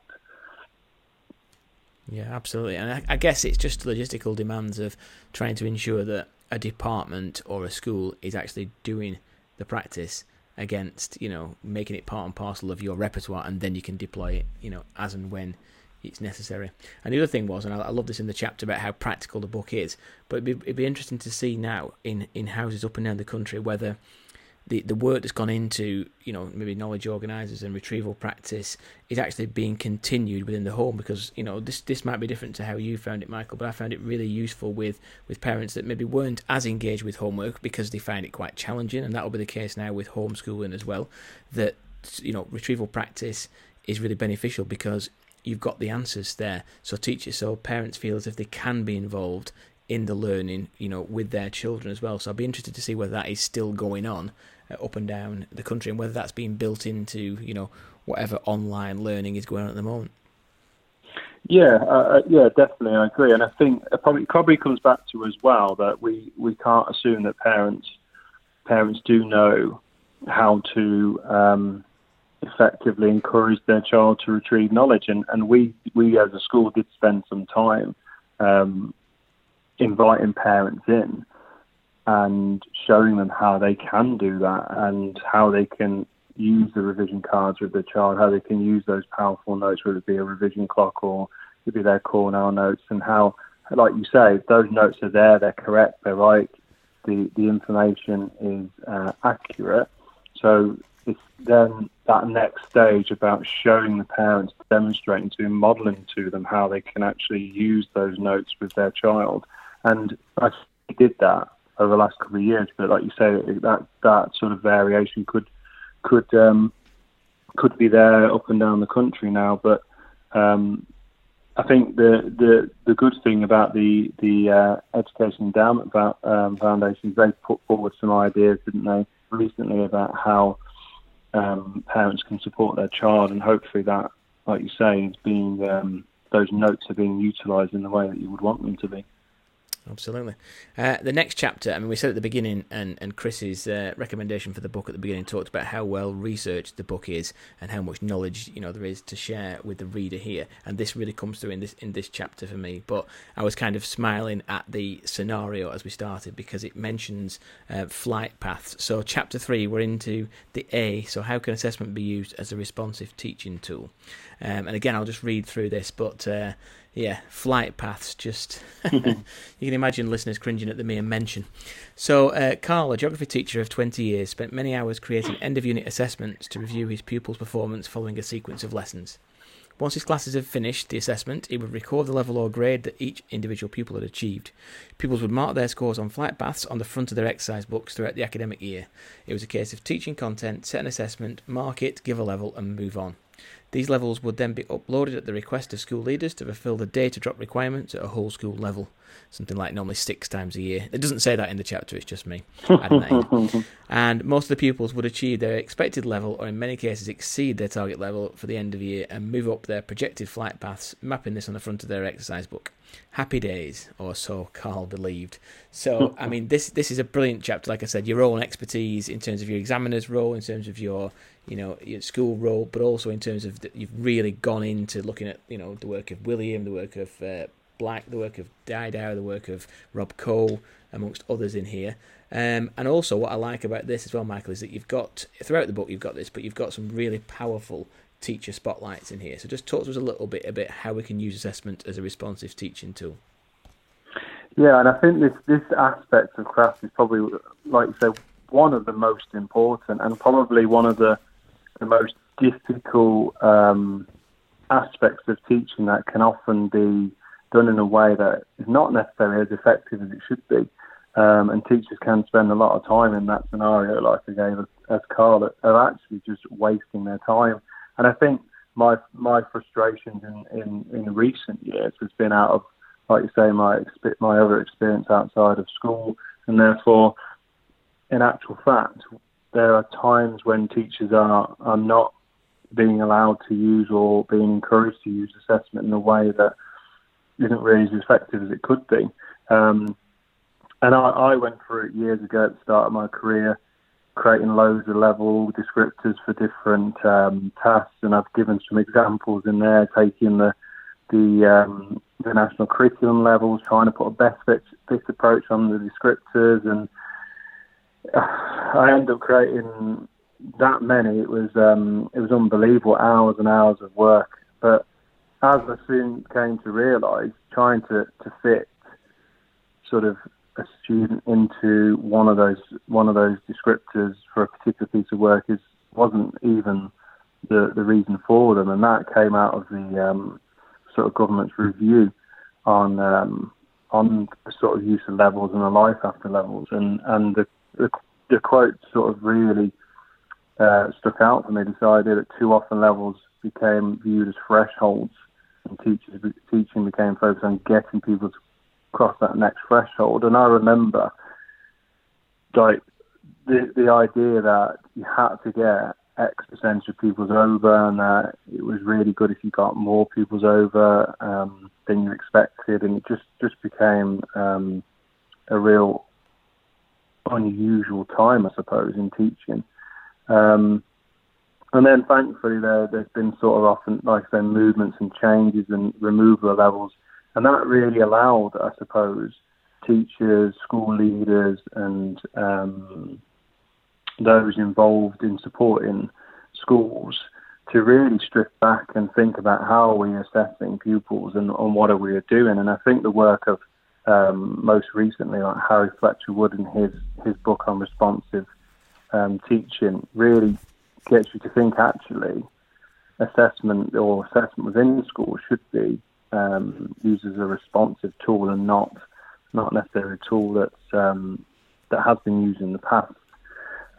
Yeah, absolutely. And I, I, guess it's just logistical demands of trying to ensure that a department or a school is actually doing the practice against, you know, making it part and parcel of your repertoire and then you can deploy it, you know, as and when it's necessary. And the other thing was, and I, I love this in the chapter about how practical the book is, but it'd be, it'd be interesting to see now in, in houses up and down the country whether the, the work that's gone into you know maybe knowledge organisers and retrieval practice is actually being continued within the home because you know this this might be different to how you found it Michael but I found it really useful with with parents that maybe weren't as engaged with homework because they find it quite challenging and that will be the case now with homeschooling as well that you know retrieval practice is really beneficial because you've got the answers there so teachers so parents feel as if they can be involved in the learning, you know, with their children as well. So I'd be interested to see whether that is still going on uh, up and down the country and whether that's being built into, you know, whatever online learning is going on at the moment. Yeah, uh, uh yeah, definitely, I agree, and I think it probably probably comes back to as well that we, we can't assume that parents parents do know how to um, effectively encourage their child to retrieve knowledge, and, and we we as a school did spend some time um, inviting parents in and showing them how they can do that and how they can use the revision cards with their child, how they can use those powerful notes, whether it be a revision clock or it be their Cornell notes, and how, like you say, those notes are there, they're correct, they're right, the, the information is uh, accurate. So it's then that next stage about showing the parents, demonstrating to them, modeling to them how they can actually use those notes with their child. And I did that over the last couple of years. But like you say, that that sort of variation could could um, could be there up and down the country now. But um, I think the, the the good thing about the the uh, Education Endowment um, Foundation they put forward some ideas, didn't they, recently about how um, parents can support their child, and hopefully that, like you say, is being um, those notes are being utilised in the way that you would want them to be. Absolutely. Uh, the next chapter, I mean, we said at the beginning, and, and Chris's uh, recommendation for the book at the beginning talked about how well researched the book is and how much knowledge you know there is to share with the reader here. And this really comes through in this in this chapter for me. But I was kind of smiling at the scenario as we started because it mentions uh, flight paths. So chapter three, we're into the A. So how can assessment be used as a responsive teaching tool? Um, and again, I'll just read through this, but uh, yeah, flight paths. Just you can imagine listeners cringing at the mere mention. So, uh, Carl, a geography teacher of 20 years, spent many hours creating end of unit assessments to review his pupils' performance following a sequence of lessons. Once his classes had finished the assessment, he would record the level or grade that each individual pupil had achieved. Pupils would mark their scores on flight paths on the front of their exercise books throughout the academic year. It was a case of teaching content, set an assessment, mark it, give a level, and move on. These levels would then be uploaded at the request of school leaders to fulfill the data drop requirements at a whole school level, something like normally six times a year. It doesn't say that in the chapter, it's just me adding that in. And most of the pupils would achieve their expected level, or in many cases exceed their target level for the end of the year, and move up their projected flight paths, mapping this on the front of their exercise book. Happy days, or so Carl believed. So, I mean, this this is a brilliant chapter. Like I said, your own expertise in terms of your examiner's role, in terms of your you know your school role, but also in terms of that you've really gone into looking at you know the work of Wiliam, the work of uh, Black, the work of Didau, the work of Rob Coe, amongst others in here. Um, and also, what I like about this as well, Michael, is that you've got throughout the book you've got this, but you've got some really powerful teacher spotlights in here. So just talk to us a little bit about how we can use assessment as a responsive teaching tool. Yeah, and I think this this aspect of craft is probably, like you say, one of the most important and probably one of the the most difficult um, aspects of teaching that can often be done in a way that is not necessarily as effective as it should be. Um, and teachers can spend a lot of time in that scenario, like I gave as, Carl, are actually just wasting their time. And I think my my frustrations in, in, in recent years has been out of, like you say, my my other experience outside of school, and therefore, in actual fact, there are times when teachers are are not being allowed to use or being encouraged to use assessment in a way that isn't really as effective as it could be. Um, and I, I went through it years ago at the start of my career, creating loads of level descriptors for different um, tasks, and I've given some examples in there, taking the the, um, the national curriculum levels, trying to put a best fit, fit approach on the descriptors, and I end up creating that many. It was um, it was unbelievable hours and hours of work. But as I soon came to realise, trying to, to fit sort of a student into one of those one of those descriptors for a particular piece of work is wasn't even the the reason for them, and that came out of the um, sort of government's review on um, on sort of use of levels and the life after levels, and and the the, the quote sort of really uh, stuck out for me. This idea that too often levels became viewed as thresholds, and teachers teaching became focused on getting people to cross that next threshold. And I remember, like, the the idea that you had to get X percentage of people's over, and that it was really good if you got more people's over um, than you expected, and it just just became um, a real unusual time, I suppose, in teaching. Um, and then thankfully there there's been sort of often like I say movements and changes and removal of levels and that really allowed, I suppose, teachers, school leaders, and um, those involved in supporting schools to really strip back and think about how are we assessing pupils and, and what are we doing. And I think the work of um, most recently, like Harry Fletcher Wood and his his book on responsive um, teaching, really gets you to think actually assessment or assessment within schools should be um, used a responsive tool and not not necessarily a tool that's um, that has been used in the past.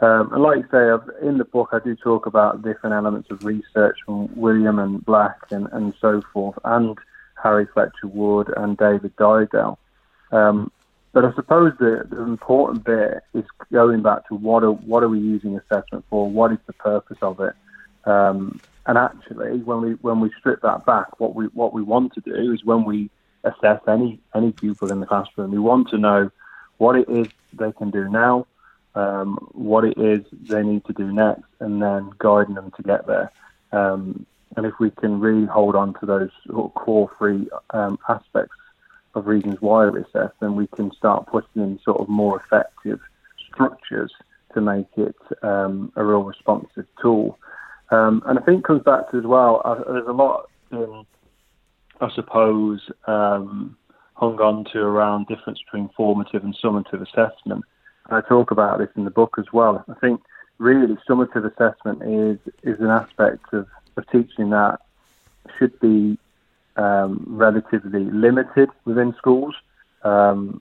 Um, and like you say, in the book, I do talk about different elements of research from Wiliam and Black and, and so forth, and Harry Fletcher Wood and David Didau. Um, but I suppose the, the important bit is going back to what are what are we using assessment for? What is the purpose of it? Um, and actually, when we when we strip that back, what we what we want to do is when we assess any any pupil in the classroom, we want to know what it is they can do now, um, what it is they need to do next, and then guiding them to get there. Um, and if we can really hold on to those sort of core three um, aspects of reasons why we assess, then we can start putting in sort of more effective structures to make it um, a real responsive tool. Um, and I think it comes back to as well, uh, there's a lot in, I suppose, um, hung on to around difference between formative and summative assessment. And I talk about this in the book as well. I think really summative assessment is is an aspect of, of teaching that should be um, relatively limited within schools. Um,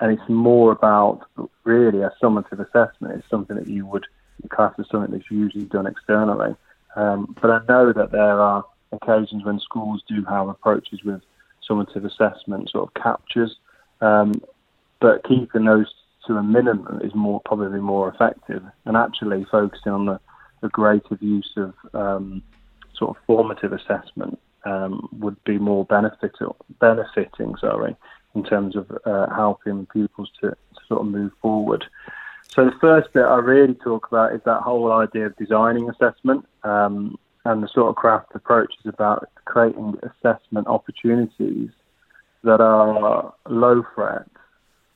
and it's more about really a summative assessment. It's something that you would class as something that's usually done externally. Um, but I know that there are occasions when schools do have approaches with summative assessment sort of captures, um, but keeping those to a minimum is more probably more effective, and actually focusing on the, the greater use of um, sort of formative assessment um, would be more beneficial, benefiting, sorry, in terms of uh, helping pupils to, to, sort of move forward. So the first bit I really talk about is that whole idea of designing assessment, um, and the sort of craft approach is about creating assessment opportunities that are low threat,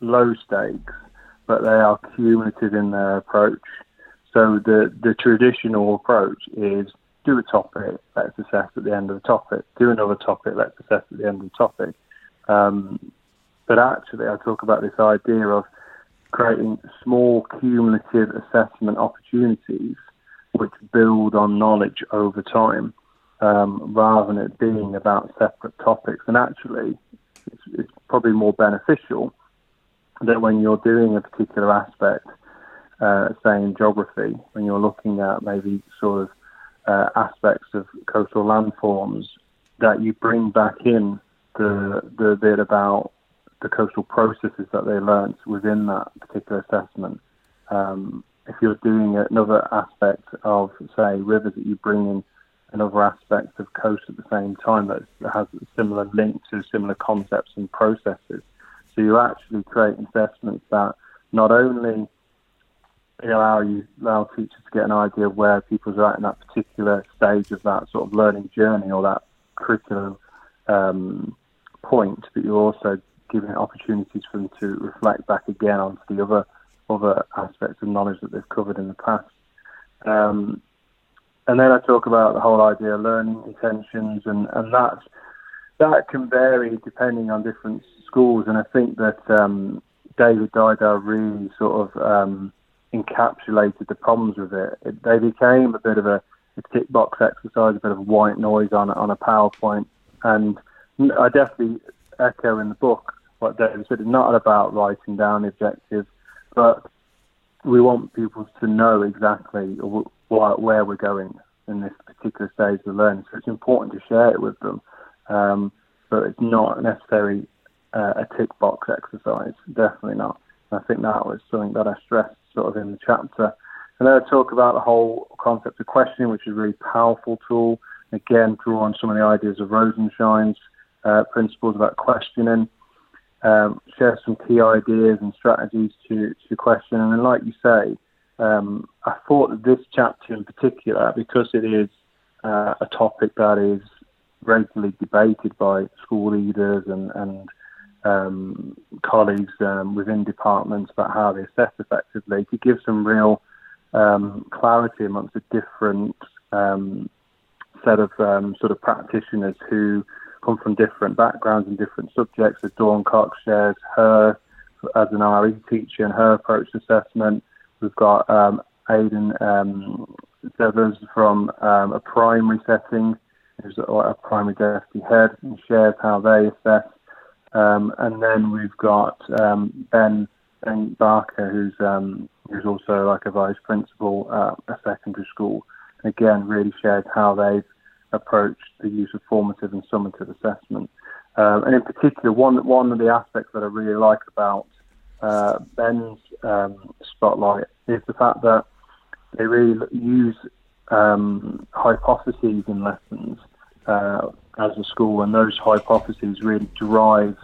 low stakes, but they are cumulative in their approach. So the the traditional approach is do a topic, let's assess at the end of the topic. Do another topic, let's assess at the end of the topic. Um, but actually, I talk about this idea of creating small cumulative assessment opportunities which build on knowledge over time, um, rather than it being about separate topics. And actually, it's, it's probably more beneficial that when you're doing a particular aspect, uh, say in geography, when you're looking at maybe sort of uh, aspects of coastal landforms, that you bring back in the the bit about the coastal processes that they learnt within that particular assessment. Um, if you're doing another aspect of, say, rivers, that you bring in another aspect of coast at the same time that has a similar link to similar concepts and processes. So you actually create assessments that not only allow you allow teachers to get an idea of where pupils are at in that particular stage of that sort of learning journey or that curriculum um, point, but you're also giving opportunities for them to reflect back again onto the other other aspects of knowledge that they've covered in the past. Um, and then I talk about the whole idea of learning intentions, and, and that that can vary depending on different schools. And I think that um, David Didau really sort of um, encapsulated the problems with it. it. They became a bit of a, a tick box exercise, a bit of white noise on on a PowerPoint, and I definitely echo in the book what David said. It's not about writing down objectives, but we want people to know exactly where we're going in this particular stage of learning. So it's important to share it with them, um, but it's not necessarily uh, a tick box exercise. Definitely not. And I think that was something that I stressed sort of in the chapter. And then I talk about the whole concept of questioning, which is a really powerful tool. Again, draw on some of the ideas of Rosenshine's uh, principles about questioning um, share some key ideas and strategies to, to question. And then, like you say, um, I thought this chapter in particular, because it is uh, a topic that is regularly debated by school leaders and, and um, colleagues um, within departments about how they assess effectively, to give some real um, clarity amongst a different um, set of sort of practitioners who come from different backgrounds and different subjects. As Dawn Cox shares her as an RE teacher and her approach to assessment. We've got um, Aidan um, Severs from um, a primary setting, who's a primary deputy head, and shares how they assess. Um, and then we've got um, Ben, ben Barker, who's um, who's also like a vice principal at a secondary school. And again, really shares how they've approach the use of formative and summative assessment. Um, and in particular, one one of the aspects that I really like about uh, Ben's um, spotlight is the fact that they really use um, hypotheses in lessons uh, as a school, and those hypotheses really drive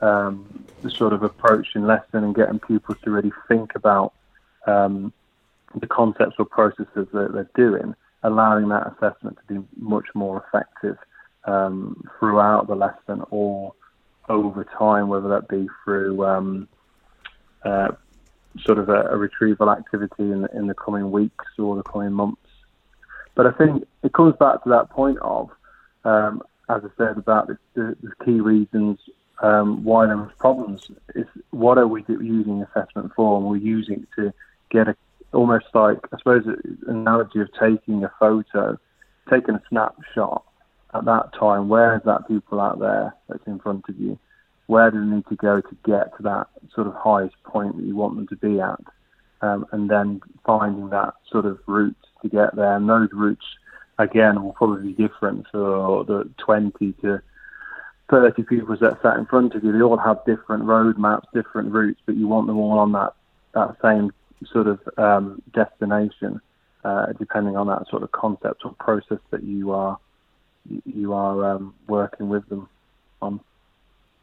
um, the sort of approach in lesson and getting pupils to really think about um, the concepts or processes that they're doing allowing that assessment to be much more effective um, throughout the lesson or over time, whether that be through um, uh, sort of a, a, retrieval activity in the, in the coming weeks or the coming months. But I think it comes back to that point of, um, as I said, about the, the, the key reasons um, why there was problems. Is what are we using assessment for? And we're using it to get a almost like I suppose an analogy of taking a photo, taking a snapshot at that time. Where is that people out there that's in front of you? Where do they need to go to get to that sort of highest point that you want them to be at? Um, and then finding that sort of route to get there. And those routes again will probably be different for the 20 to 30 people that sat in front of you. They all have different roadmaps, different routes, but you want them all on that, that same sort of um, destination, uh, depending on that sort of concept or process that you are you are um, working with them on.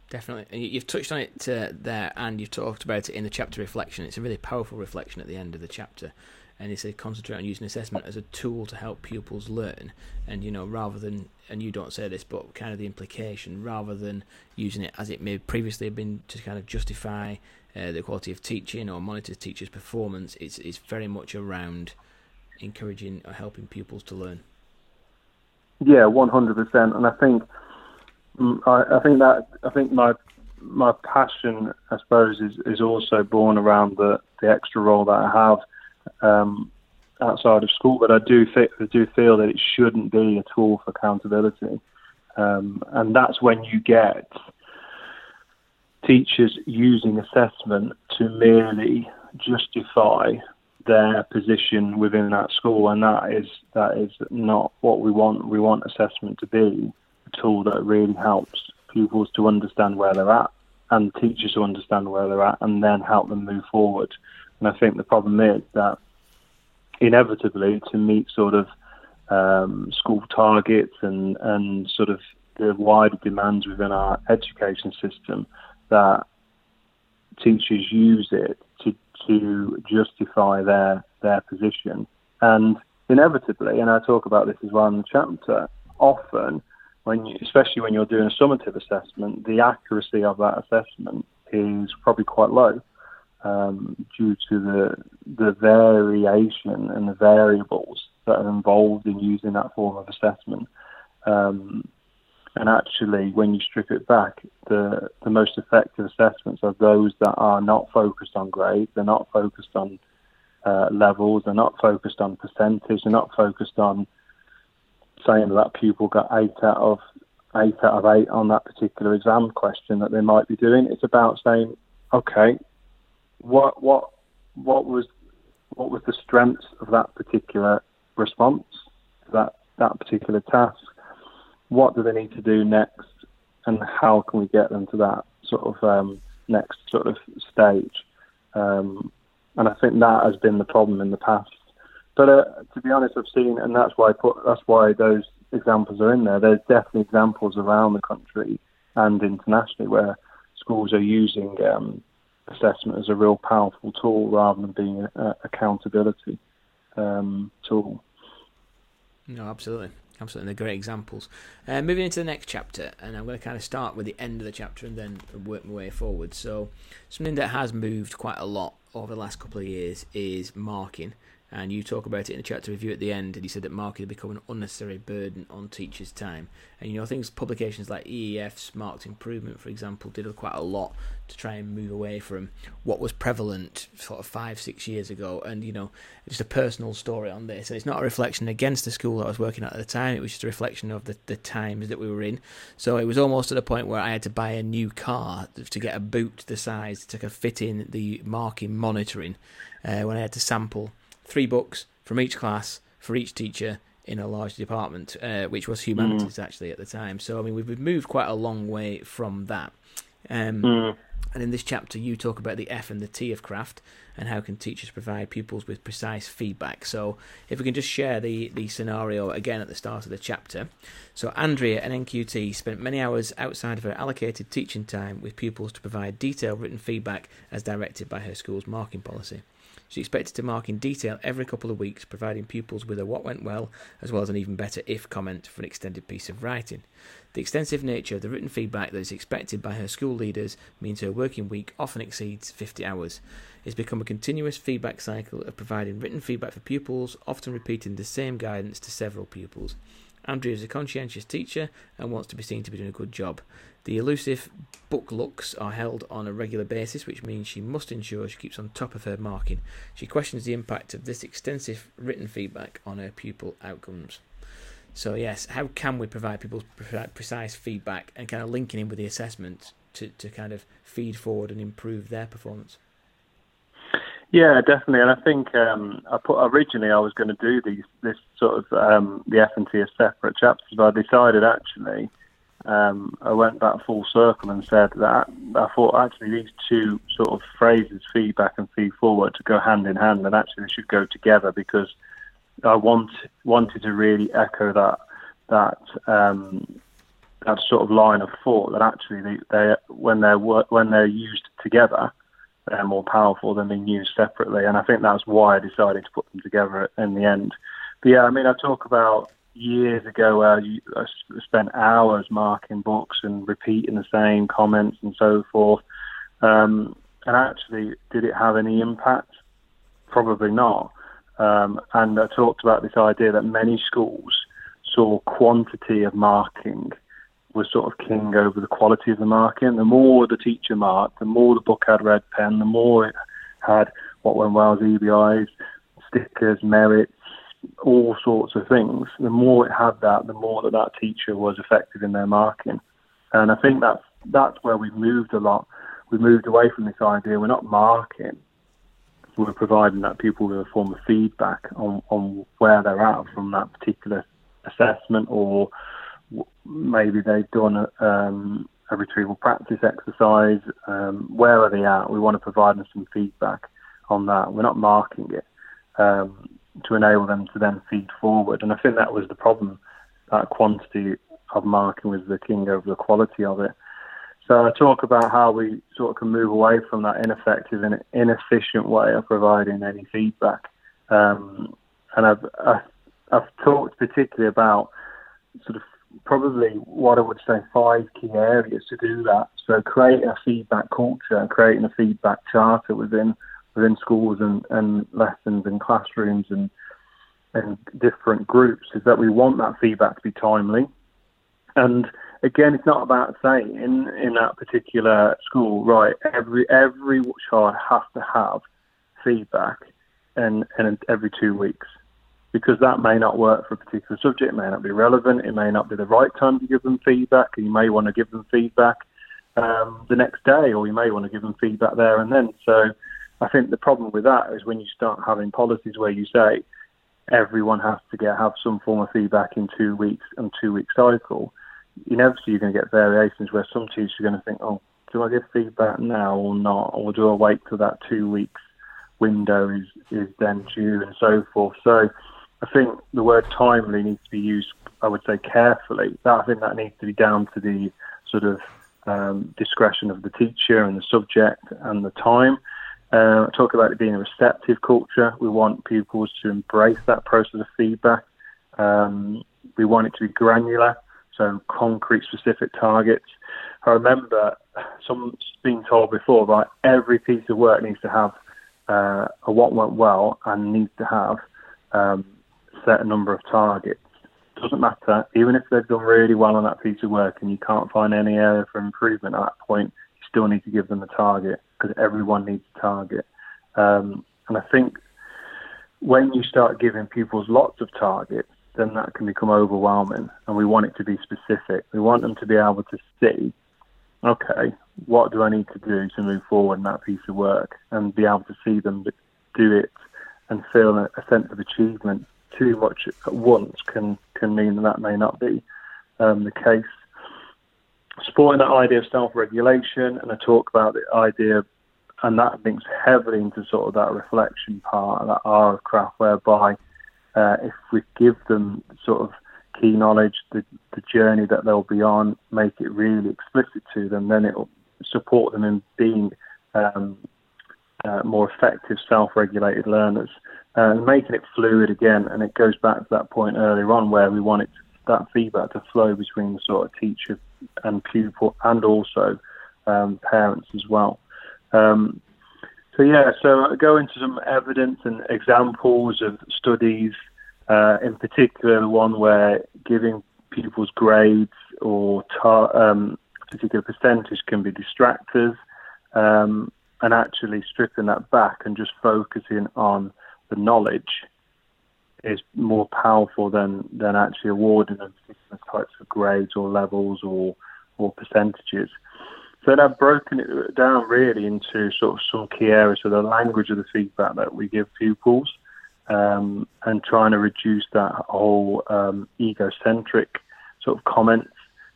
Definitely, and you've touched on it uh, there, and you've talked about it in the chapter reflection. It's a really powerful reflection at the end of the chapter, and it's a concentrate on using assessment as a tool to help pupils learn. And you know, rather than, and you don't say this, but kind of the implication, rather than using it as it may previously have been to kind of justify uh, the quality of teaching or monitor teachers' performance, it's it's very much around encouraging or helping pupils to learn. Yeah, one hundred percent, and I think Mm, I, I think that I think my my passion, I suppose, is, is also born around the, the extra role that I have um, outside of school. But I do th- I do feel that it shouldn't be a tool for accountability, um, and that's when you get teachers using assessment to merely justify their position within that school, and that is that is not what we want. We want assessment to be a tool that really helps pupils to understand where they're at and teachers to understand where they're at and then help them move forward. And I think the problem is that inevitably to meet sort of um, school targets and, and sort of the wider demands within our education system that teachers use it to, to justify their, their position. And inevitably, and I talk about this as well in the chapter, often when you, especially when you're doing a summative assessment, the accuracy of that assessment is probably quite low um, due to the the variation and the variables that are involved in using that form of assessment. Um, and actually, when you strip it back, the the most effective assessments are those that are not focused on grade. They're not focused on uh, levels. They're not focused on percentage. They're not focused on saying that that pupil got eight out of eight out of eight on that particular exam question that they might be doing. It's about saying, okay, what what what was what was the strength of that particular response that that particular task? What do they need to do next, and how can we get them to that sort of um, next sort of stage? Um, and I think that has been the problem in the past but uh, to be honest, I've seen, and that's why I put, that's why those examples are in there. There's definitely examples around the country and internationally where schools are using um, assessment as a real powerful tool rather than being an accountability um, tool. No, absolutely. Absolutely, they're great examples. Uh, moving into the next chapter, and I'm going to kind of start with the end of the chapter and then work my way forward. So, something that has moved quite a lot over the last couple of years is marking and you talk about it in the chapter review at the end, and you said that marking had become an unnecessary burden on teachers' time. And you know, things publications like EEF's Marked Improvement, for example, did quite a lot to try and move away from what was prevalent sort of five, six years ago. And you know, just a personal story on this, and it's not a reflection against the school that I was working at at the time. It was just a reflection of the the times that we were in. So it was almost at a point where I had to buy a new car to get a boot the size to fit in the marking monitoring uh, when I had to sample three books from each class for each teacher in a large department, uh, which was humanities mm. actually at the time. So I mean, we've moved quite a long way from that. Um, mm. And in this chapter, you talk about the F and the T of craft and how can teachers provide pupils with precise feedback. So, if we can just share the, the scenario again at the start of the chapter. So, Andrea at NQT spent many hours outside of her allocated teaching time with pupils to provide detailed written feedback as directed by her school's marking policy. She expected to mark in detail every couple of weeks, providing pupils with a what went well, as well as an even better if comment for an extended piece of writing. The extensive nature of the written feedback that is expected by her school leaders means her working week often exceeds 50 hours. It's become a continuous feedback cycle of providing written feedback for pupils, often repeating the same guidance to several pupils. Andrea is a conscientious teacher and wants to be seen to be doing a good job. The elusive book looks are held on a regular basis, which means she must ensure she keeps on top of her marking. She questions the impact of this extensive written feedback on her pupil outcomes. So, yes, how can we provide people precise feedback and kind of linking in with the assessment to, to kind of feed forward and improve their performance? Yeah, definitely. And I think um, I put originally I was going to do these this sort of um, the F and T as separate chapters, but I decided actually um, I went back full circle and said that I thought actually these two sort of phrases, feedback and feed forward, to go hand in hand, and actually they should go together because I want wanted to really echo that that um, that sort of line of thought that actually they, they when they're when they're used together they're more powerful than being used separately. And I think that's why I decided to put them together in the end. But yeah, I mean, I talk about years ago where you, I spent hours marking books and repeating the same comments and so forth. Um, and actually, did it have any impact? Probably not. Um, and I talked about this idea that many schools saw quantity of marking was sort of king over the quality of the marking. The more the teacher marked, the more the book had red pen, the more it had what went well as EBIs, stickers, merits, all sorts of things. The more it had that, the more that that teacher was effective in their marking. And I think that's that's where we've moved a lot. We've moved away from this idea. We're not marking. We're providing that pupil with a form of feedback on, on where they're at from that particular assessment or maybe they've done a, um, a retrieval practice exercise. Um, where are they at? We want to provide them some feedback on that. We're not marking it um, to enable them to then feed forward. And I think that was the problem. That quantity of marking was the king over the quality of it. So I talk about how we sort of can move away from that ineffective and inefficient way of providing any feedback. Um, and I've, I've, I've talked particularly about sort of probably what I would say five key areas to do that. So create a feedback culture, and creating a feedback charter within within schools and, and lessons and classrooms and and different groups is that we want that feedback to be timely. And again, it's not about saying in, that particular school, right, every every child has to have feedback and, and every two weeks because that may not work for a particular subject, it may not be relevant, it may not be the right time to give them feedback, and you may want to give them feedback um, the next day, or you may want to give them feedback there and then. So I think the problem with that is when you start having policies where you say everyone has to get have some form of feedback in two weeks and two week cycle, inevitably you're going to get variations where some teachers are going to think, oh, do I give feedback now or not, or do I wait till that two weeks window is is then due and so forth. So I think the word timely needs to be used, I would say, carefully. That, I think that needs to be down to the sort of um, discretion of the teacher and the subject and the time. Uh, talk about it being a receptive culture. We want pupils to embrace that process of feedback. Um, we want it to be granular, so concrete, specific targets. I remember some being told before, right, every piece of work needs to have uh, a what went well and needs to have um, a number of targets. Doesn't matter, even if they've done really well on that piece of work and you can't find any area for improvement at that point, still need to give them a target because everyone needs a target. Um, and I think when you start giving pupils lots of targets, then that can become overwhelming. And we want it to be specific. We want them to be able to see, okay, what do I need to do to move forward in that piece of work, and be able to see them do it and feel a, sense of achievement too much at once can can mean that that may not be um, the case. Supporting that idea of self-regulation, and I talk about the idea, and that links heavily into sort of that reflection part, that R of craft, whereby uh, if we give them sort of key knowledge, the, the journey that they'll be on, make it really explicit to them, then it'll support them in being um, uh, more effective self-regulated learners and making it fluid again. And it goes back to that point earlier on where we want it that feedback to flow between sort of teacher and pupil and also um, parents as well. Um, so yeah, so I go into some evidence and examples of studies, uh, in particular the one where giving pupils grades or tar- um, particular percentage can be distractors, um, and actually stripping that back and just focusing on the knowledge is more powerful than, than actually awarding them particular types of grades or levels or or percentages. So they've broken it down really into sort of some key areas. So the language of the feedback that we give pupils, um, and trying to reduce that whole um, egocentric sort of comments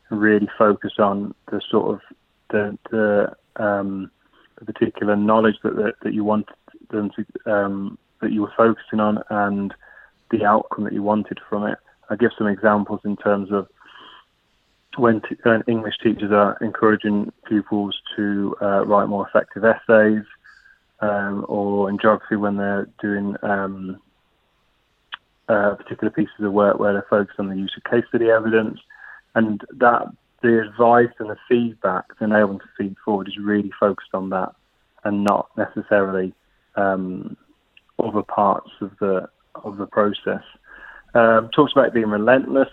and really focus on the sort of the the, um, the particular knowledge that, that that you want them to um, that you were focusing on and the outcome that you wanted from it. I give some examples in terms of when, t- English teachers are encouraging pupils to uh, write more effective essays, um, or in geography when they're doing um, uh, particular pieces of work where they're focused on the use of case study evidence, and that the advice and the feedback enable them to feed forward is really focused on that, and not necessarily um, other parts of the of the process. Um, talks about being relentless.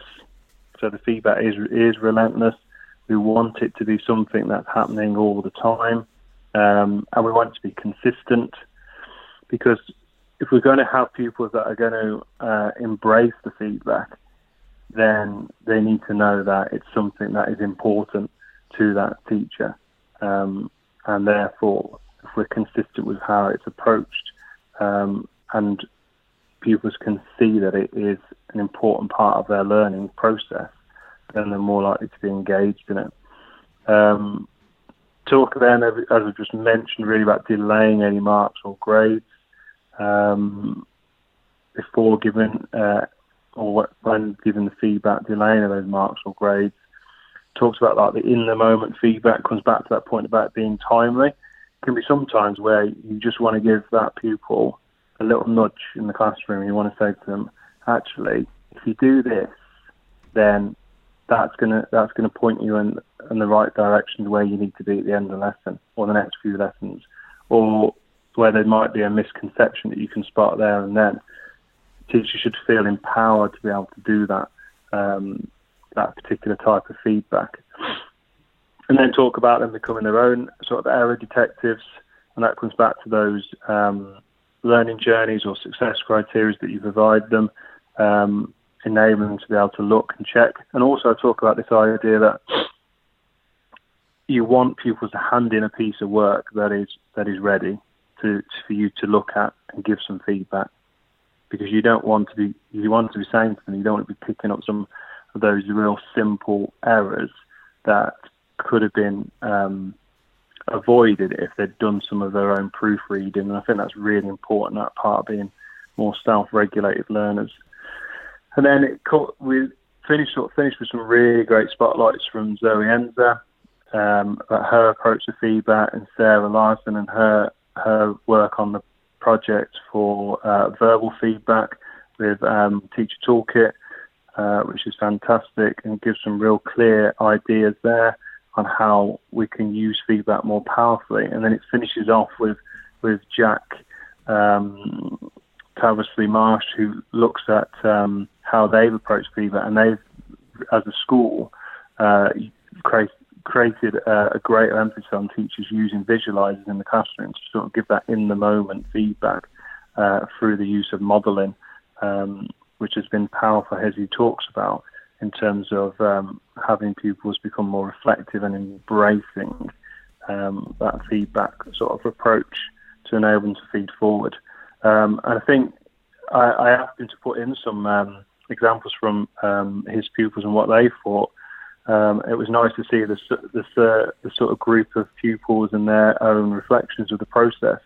So the feedback is is relentless. We want it to be something that's happening all the time, um, and we want it to be consistent. Because if we're going to have pupils that are going to uh, embrace the feedback, then they need to know that it's something that is important to that teacher, um, and therefore, if we're consistent with how it's approached, um, and pupils can see that it is an important part of their learning process, then they're more likely to be engaged in it. Um, talk then, as I just mentioned, really about delaying any marks or grades um, before giving uh, or when giving the feedback, delaying those marks or grades. Talks about like the in the moment feedback comes back to that point about being timely. Can be sometimes where you just want to give that pupil a little nudge in the classroom. You want to say to them, actually, if you do this, then that's gonna that's gonna point you in in the right direction to where you need to be at the end of the lesson or the next few lessons, or where there might be a misconception that you can spot there and then. Teachers should feel empowered to be able to do that um, that particular type of feedback, and then talk about them becoming their own sort of error detectives, and that comes back to those um, learning journeys or success criteria that you provide them, um, enabling them to be able to look and check. And also talk about this idea that you want pupils to hand in a piece of work that is that is ready to for you to look at and give some feedback. Because you don't want to be you want to be saying them, you don't want to be picking up some of those real simple errors that could have been um, avoided if they'd done some of their own proofreading. And I think that's really important, that part of being more self-regulated learners. And then it, we finished sort of finished with some really great spotlights from Zoe Enser um, about her approach to feedback and Sarah Larson and her her work on the project for uh, verbal feedback with um, Teacher Toolkit, uh, which is fantastic and gives some real clear ideas there on how we can use feedback more powerfully. And then it finishes off with with Jack um, Marsh, who looks at um, how they've approached feedback, and they've, as a school, uh, create, created a, a emphasis on teachers using visualizers in the classroom to sort of give that in the moment feedback uh, through the use of modeling, um, which has been powerful as he talks about in terms of um, having pupils become more reflective and embracing um, that feedback sort of approach to enable them to feed forward. Um, and I think I, I, asked him to put in some um, examples from um, his pupils and what they thought. Um, it was nice to see this, this the sort of group of pupils and their own reflections of the process.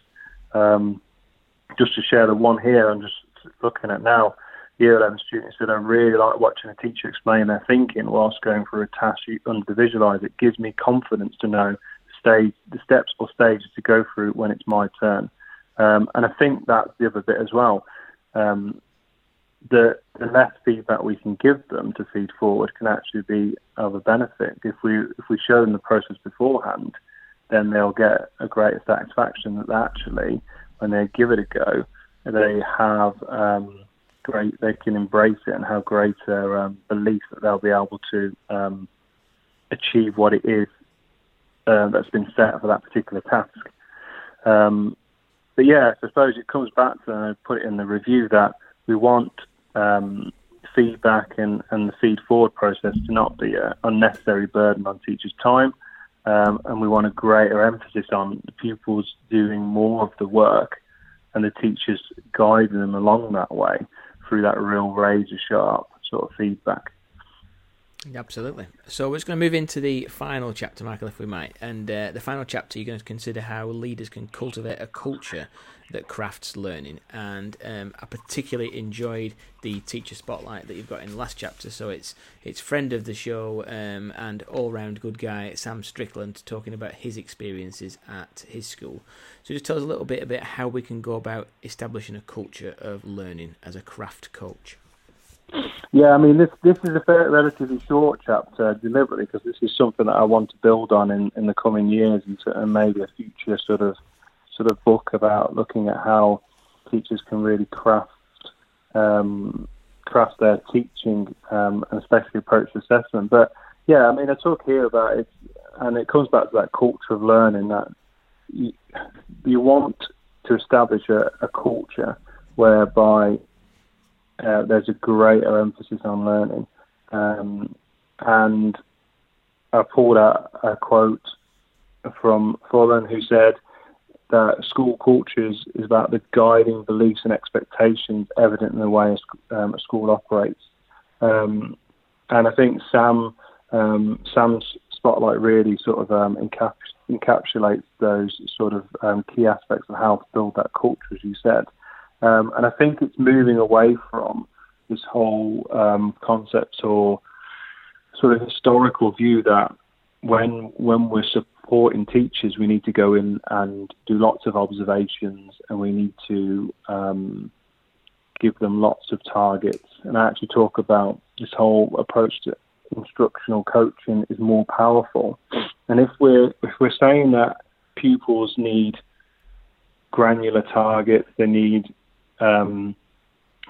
just to share the one here, I'm just looking at now year 11 students that I really like watching a teacher explain their thinking whilst going through a task under the visualize. It gives me confidence to know the stage, the steps or stages to go through when it's my turn. Um, and I think that's the other bit as well. Um, the, the less feedback we can give them to feed forward can actually be of a benefit. If we if we show them the process beforehand, then they'll get a greater satisfaction that actually, when they give it a go, they have um, great they can embrace it and have greater um, belief that they'll be able to um, achieve what it is uh, that's been set for that particular task. Um, but yeah, I suppose it comes back to, and I put it in the review, that we want um, feedback and, and the feed forward process to not be an unnecessary burden on teachers' time um, and we want a greater emphasis on the pupils doing more of the work and the teachers guiding them along that way through that real razor sharp sort of feedback. Absolutely. So we're just going to move into the final chapter, Michael, if we might. And uh, the final chapter, you're going to consider how leaders can cultivate a culture that crafts learning. And um, I particularly enjoyed the teacher spotlight that you've got in the last chapter. So it's it's friend of the show um, and all round good guy Sam Strickland talking about his experiences at his school. So just tell us a little bit about how we can go about establishing a culture of learning as a craft coach. Yeah, I mean this this is a fair, relatively short chapter deliberately because this is something that I want to build on in, in the coming years and, and maybe a future sort of sort of book about looking at how teachers can really craft um, craft their teaching um, and especially approach assessment. But yeah, I mean I talk here about it, and it comes back to that culture of learning that you, you want to establish a, a culture whereby uh, there's a greater emphasis on learning. Um, and I pulled out a quote from Fullan who said that school cultures is about the guiding beliefs and expectations evident in the way a, um, a school operates. Um, and I think Sam um, Sam's spotlight really sort of um, encaps- encapsulates those sort of um, key aspects of how to build that culture, as you said. Um, and I think it's moving away from this whole um, concept or sort of historical view that when when we're supporting teachers, we need to go in and do lots of observations, and we need to um, give them lots of targets. And I actually talk about this whole approach to instructional coaching is more powerful. And if we're if we're saying that pupils need granular targets, they need um,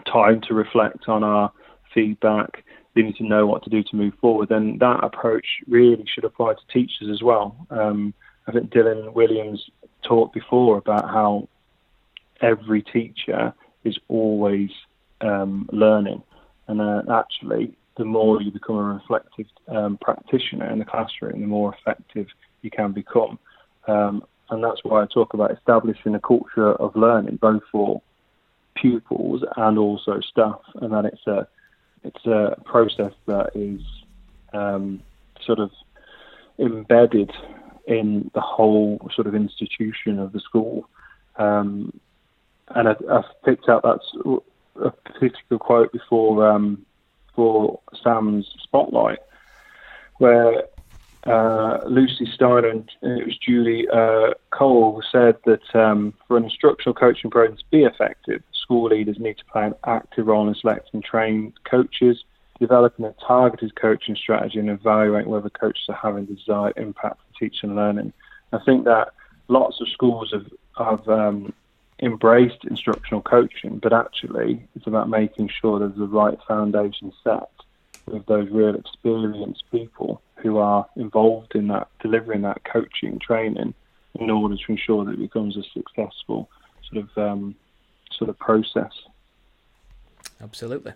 time to reflect on our feedback. They need to know what to do to move forward. Then that approach really should apply to teachers as well. Um, I think Dylan Williams talked before about how every teacher is always um, learning, and uh, actually, the more you become a reflective um, practitioner in the classroom, the more effective you can become. Um, and that's why I talk about establishing a culture of learning, both for pupils and also staff, and that it's a it's a process that is um, sort of embedded in the whole sort of institution of the school. Um, and I, have picked out that a particular quote before um, for Sam's spotlight, where uh, Lucy Steiner and it was Julie uh, Cole said that um, for an instructional coaching program to be effective, school leaders need to play an active role in selecting trained coaches, developing a targeted coaching strategy, and evaluating whether coaches are having the desired impact for teaching and learning. I think that lots of schools have, have um, embraced instructional coaching, but actually it's about making sure there's the right foundation set with those real experienced people who are involved in that, delivering that coaching training in order to ensure that it becomes a successful sort of um, sort of process. Absolutely.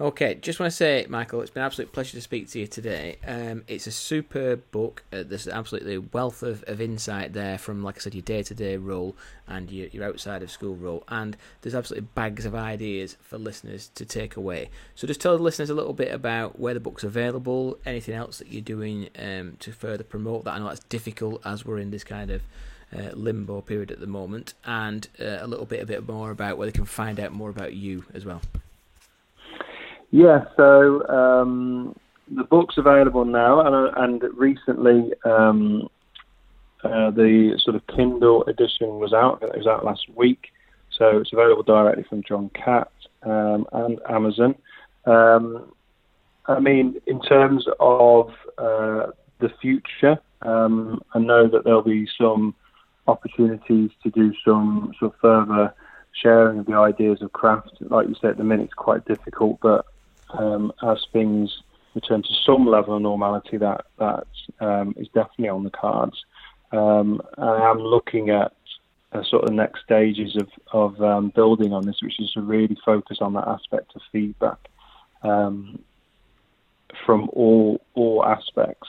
Okay, just want to say, Michael, it's been an absolute pleasure to speak to you today. Um, it's a superb book. Uh, there's absolutely wealth of, of insight there from, like I said, your day to day role and your, your outside of school role. And there's absolutely bags of ideas for listeners to take away. So just tell the listeners a little bit about where the book's available, anything else that you're doing um, to further promote that. I know that's difficult as we're in this kind of uh, limbo period at the moment, and uh, a little bit a bit more about where they can find out more about you as well. Yeah, so um, the book's available now, and, and recently um, uh, the sort of Kindle edition was out. It was out last week, so it's available directly from John Catt um, and Amazon. Um, I mean, in terms of uh, the future, um, I know that there'll be some opportunities to do some sort of further sharing of the ideas of craft. Like you said, at the minute it's quite difficult, but um, as things return to some level of normality, that that um, is definitely on the cards. Um, I am looking at uh, sort of the next stages of of um, building on this, which is to really focus on that aspect of feedback um, from all all aspects.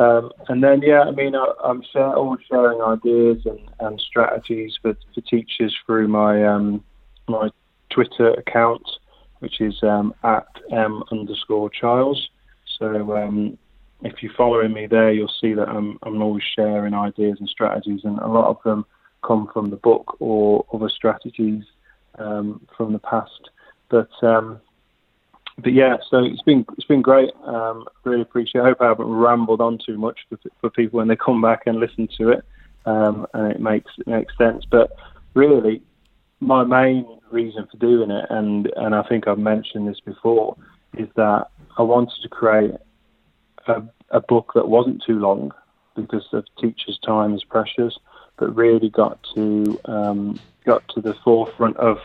Um, and then, yeah, I mean, I, am share, always sharing ideas and, and strategies for, for teachers through my um, my Twitter account, which is um, at m underscore Chiles. So um, if you're following me there, you'll see that I'm I'm always sharing ideas and strategies, and a lot of them come from the book or other strategies um, from the past. But um, but yeah, so it's been it's been great. Um, really appreciate. It. I hope I haven't rambled on too much for, for people when they come back and listen to it, um, and it makes it makes sense. But really, my main reason for doing it, and and I think I've mentioned this before, is that I wanted to create a, a book that wasn't too long because the teacher's time is precious, but really got to um, got to the forefront of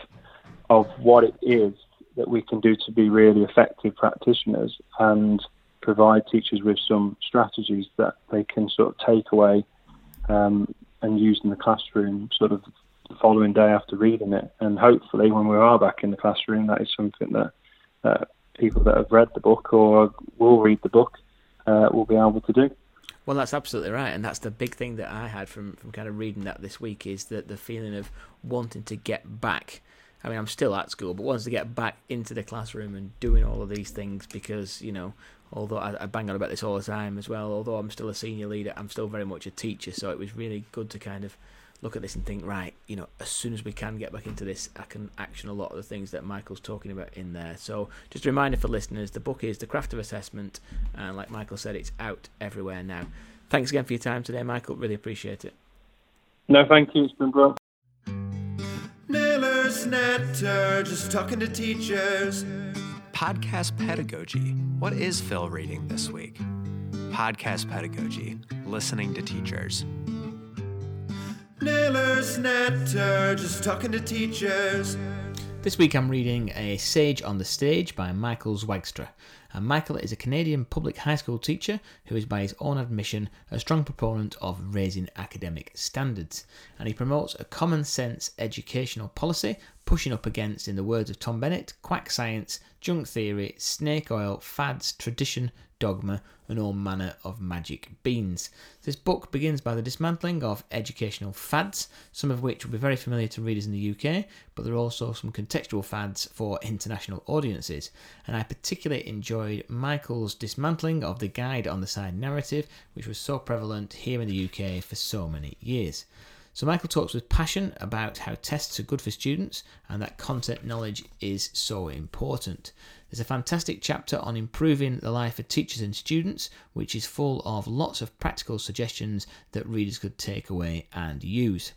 of what it is that we can do to be really effective practitioners and provide teachers with some strategies that they can sort of take away um, and use in the classroom sort of the following day after reading it. And hopefully, when we are back in the classroom, that is something that uh, people that have read the book or will read the book uh, will be able to do. Well, that's absolutely right, and that's the big thing that I had from, from kind of reading that this week is that the feeling of wanting to get back I mean, I'm still at school, but wants to get back into the classroom and doing all of these things because, you know, although I, I, bang on about this all the time as well, although I'm still a senior leader, I'm still very much a teacher. So it was really good to kind of look at this and think, right, you know, as soon as we can get back into this, I can action a lot of the things that Michael's talking about in there. So just a reminder for listeners, the book is The Craft of Assessment, and like Michael said, it's out everywhere now. Thanks again for your time today, Michael. Really appreciate it. No, thank you. It's been Natter, just talking to teachers. Podcast pedagogy. What is Phil reading this week? Podcast pedagogy. Listening to teachers. Naylor's Natter, just talking to teachers. This week I'm reading A Sage on the Stage by Michael Zwaagstra. And Michael is a Canadian public high school teacher who is, by his own admission, a strong proponent of raising academic standards. And he promotes a common sense educational policy, pushing up against, in the words of Tom Bennett, quack science, junk theory, snake oil, fads, tradition, dogma, and all manner of magic beans. This book begins by the dismantling of educational fads, some of which will be very familiar to readers in the UK, but there are also some contextual fads for international audiences. And I particularly enjoyed Michael's dismantling of the guide on the side narrative, which was so prevalent here in the UK for so many years. So Michael talks with passion about how tests are good for students and that content knowledge is so important. There's a fantastic chapter on improving the life of teachers and students, which is full of lots of practical suggestions that readers could take away and use.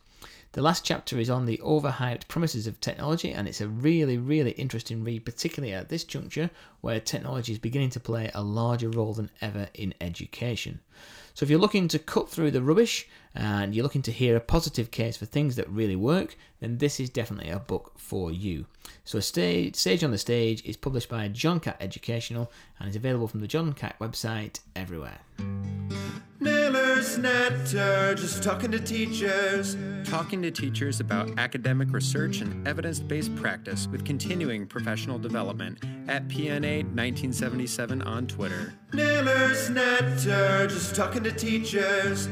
The last chapter is on the overhyped promises of technology, and it's a really, really interesting read, particularly at this juncture where technology is beginning to play a larger role than ever in education. So, if you're looking to cut through the rubbish and you're looking to hear a positive case for things that really work, then this is definitely a book for you. So, Stage, Sage on the Stage is published by John Catt Educational and is available from the John Catt website everywhere. Naylor's Natter, just talking to teachers. Talking to teachers about academic research and evidence based practice with continuing professional development at PNA 1977 on Twitter. Naylor's Natter, just talking to teachers.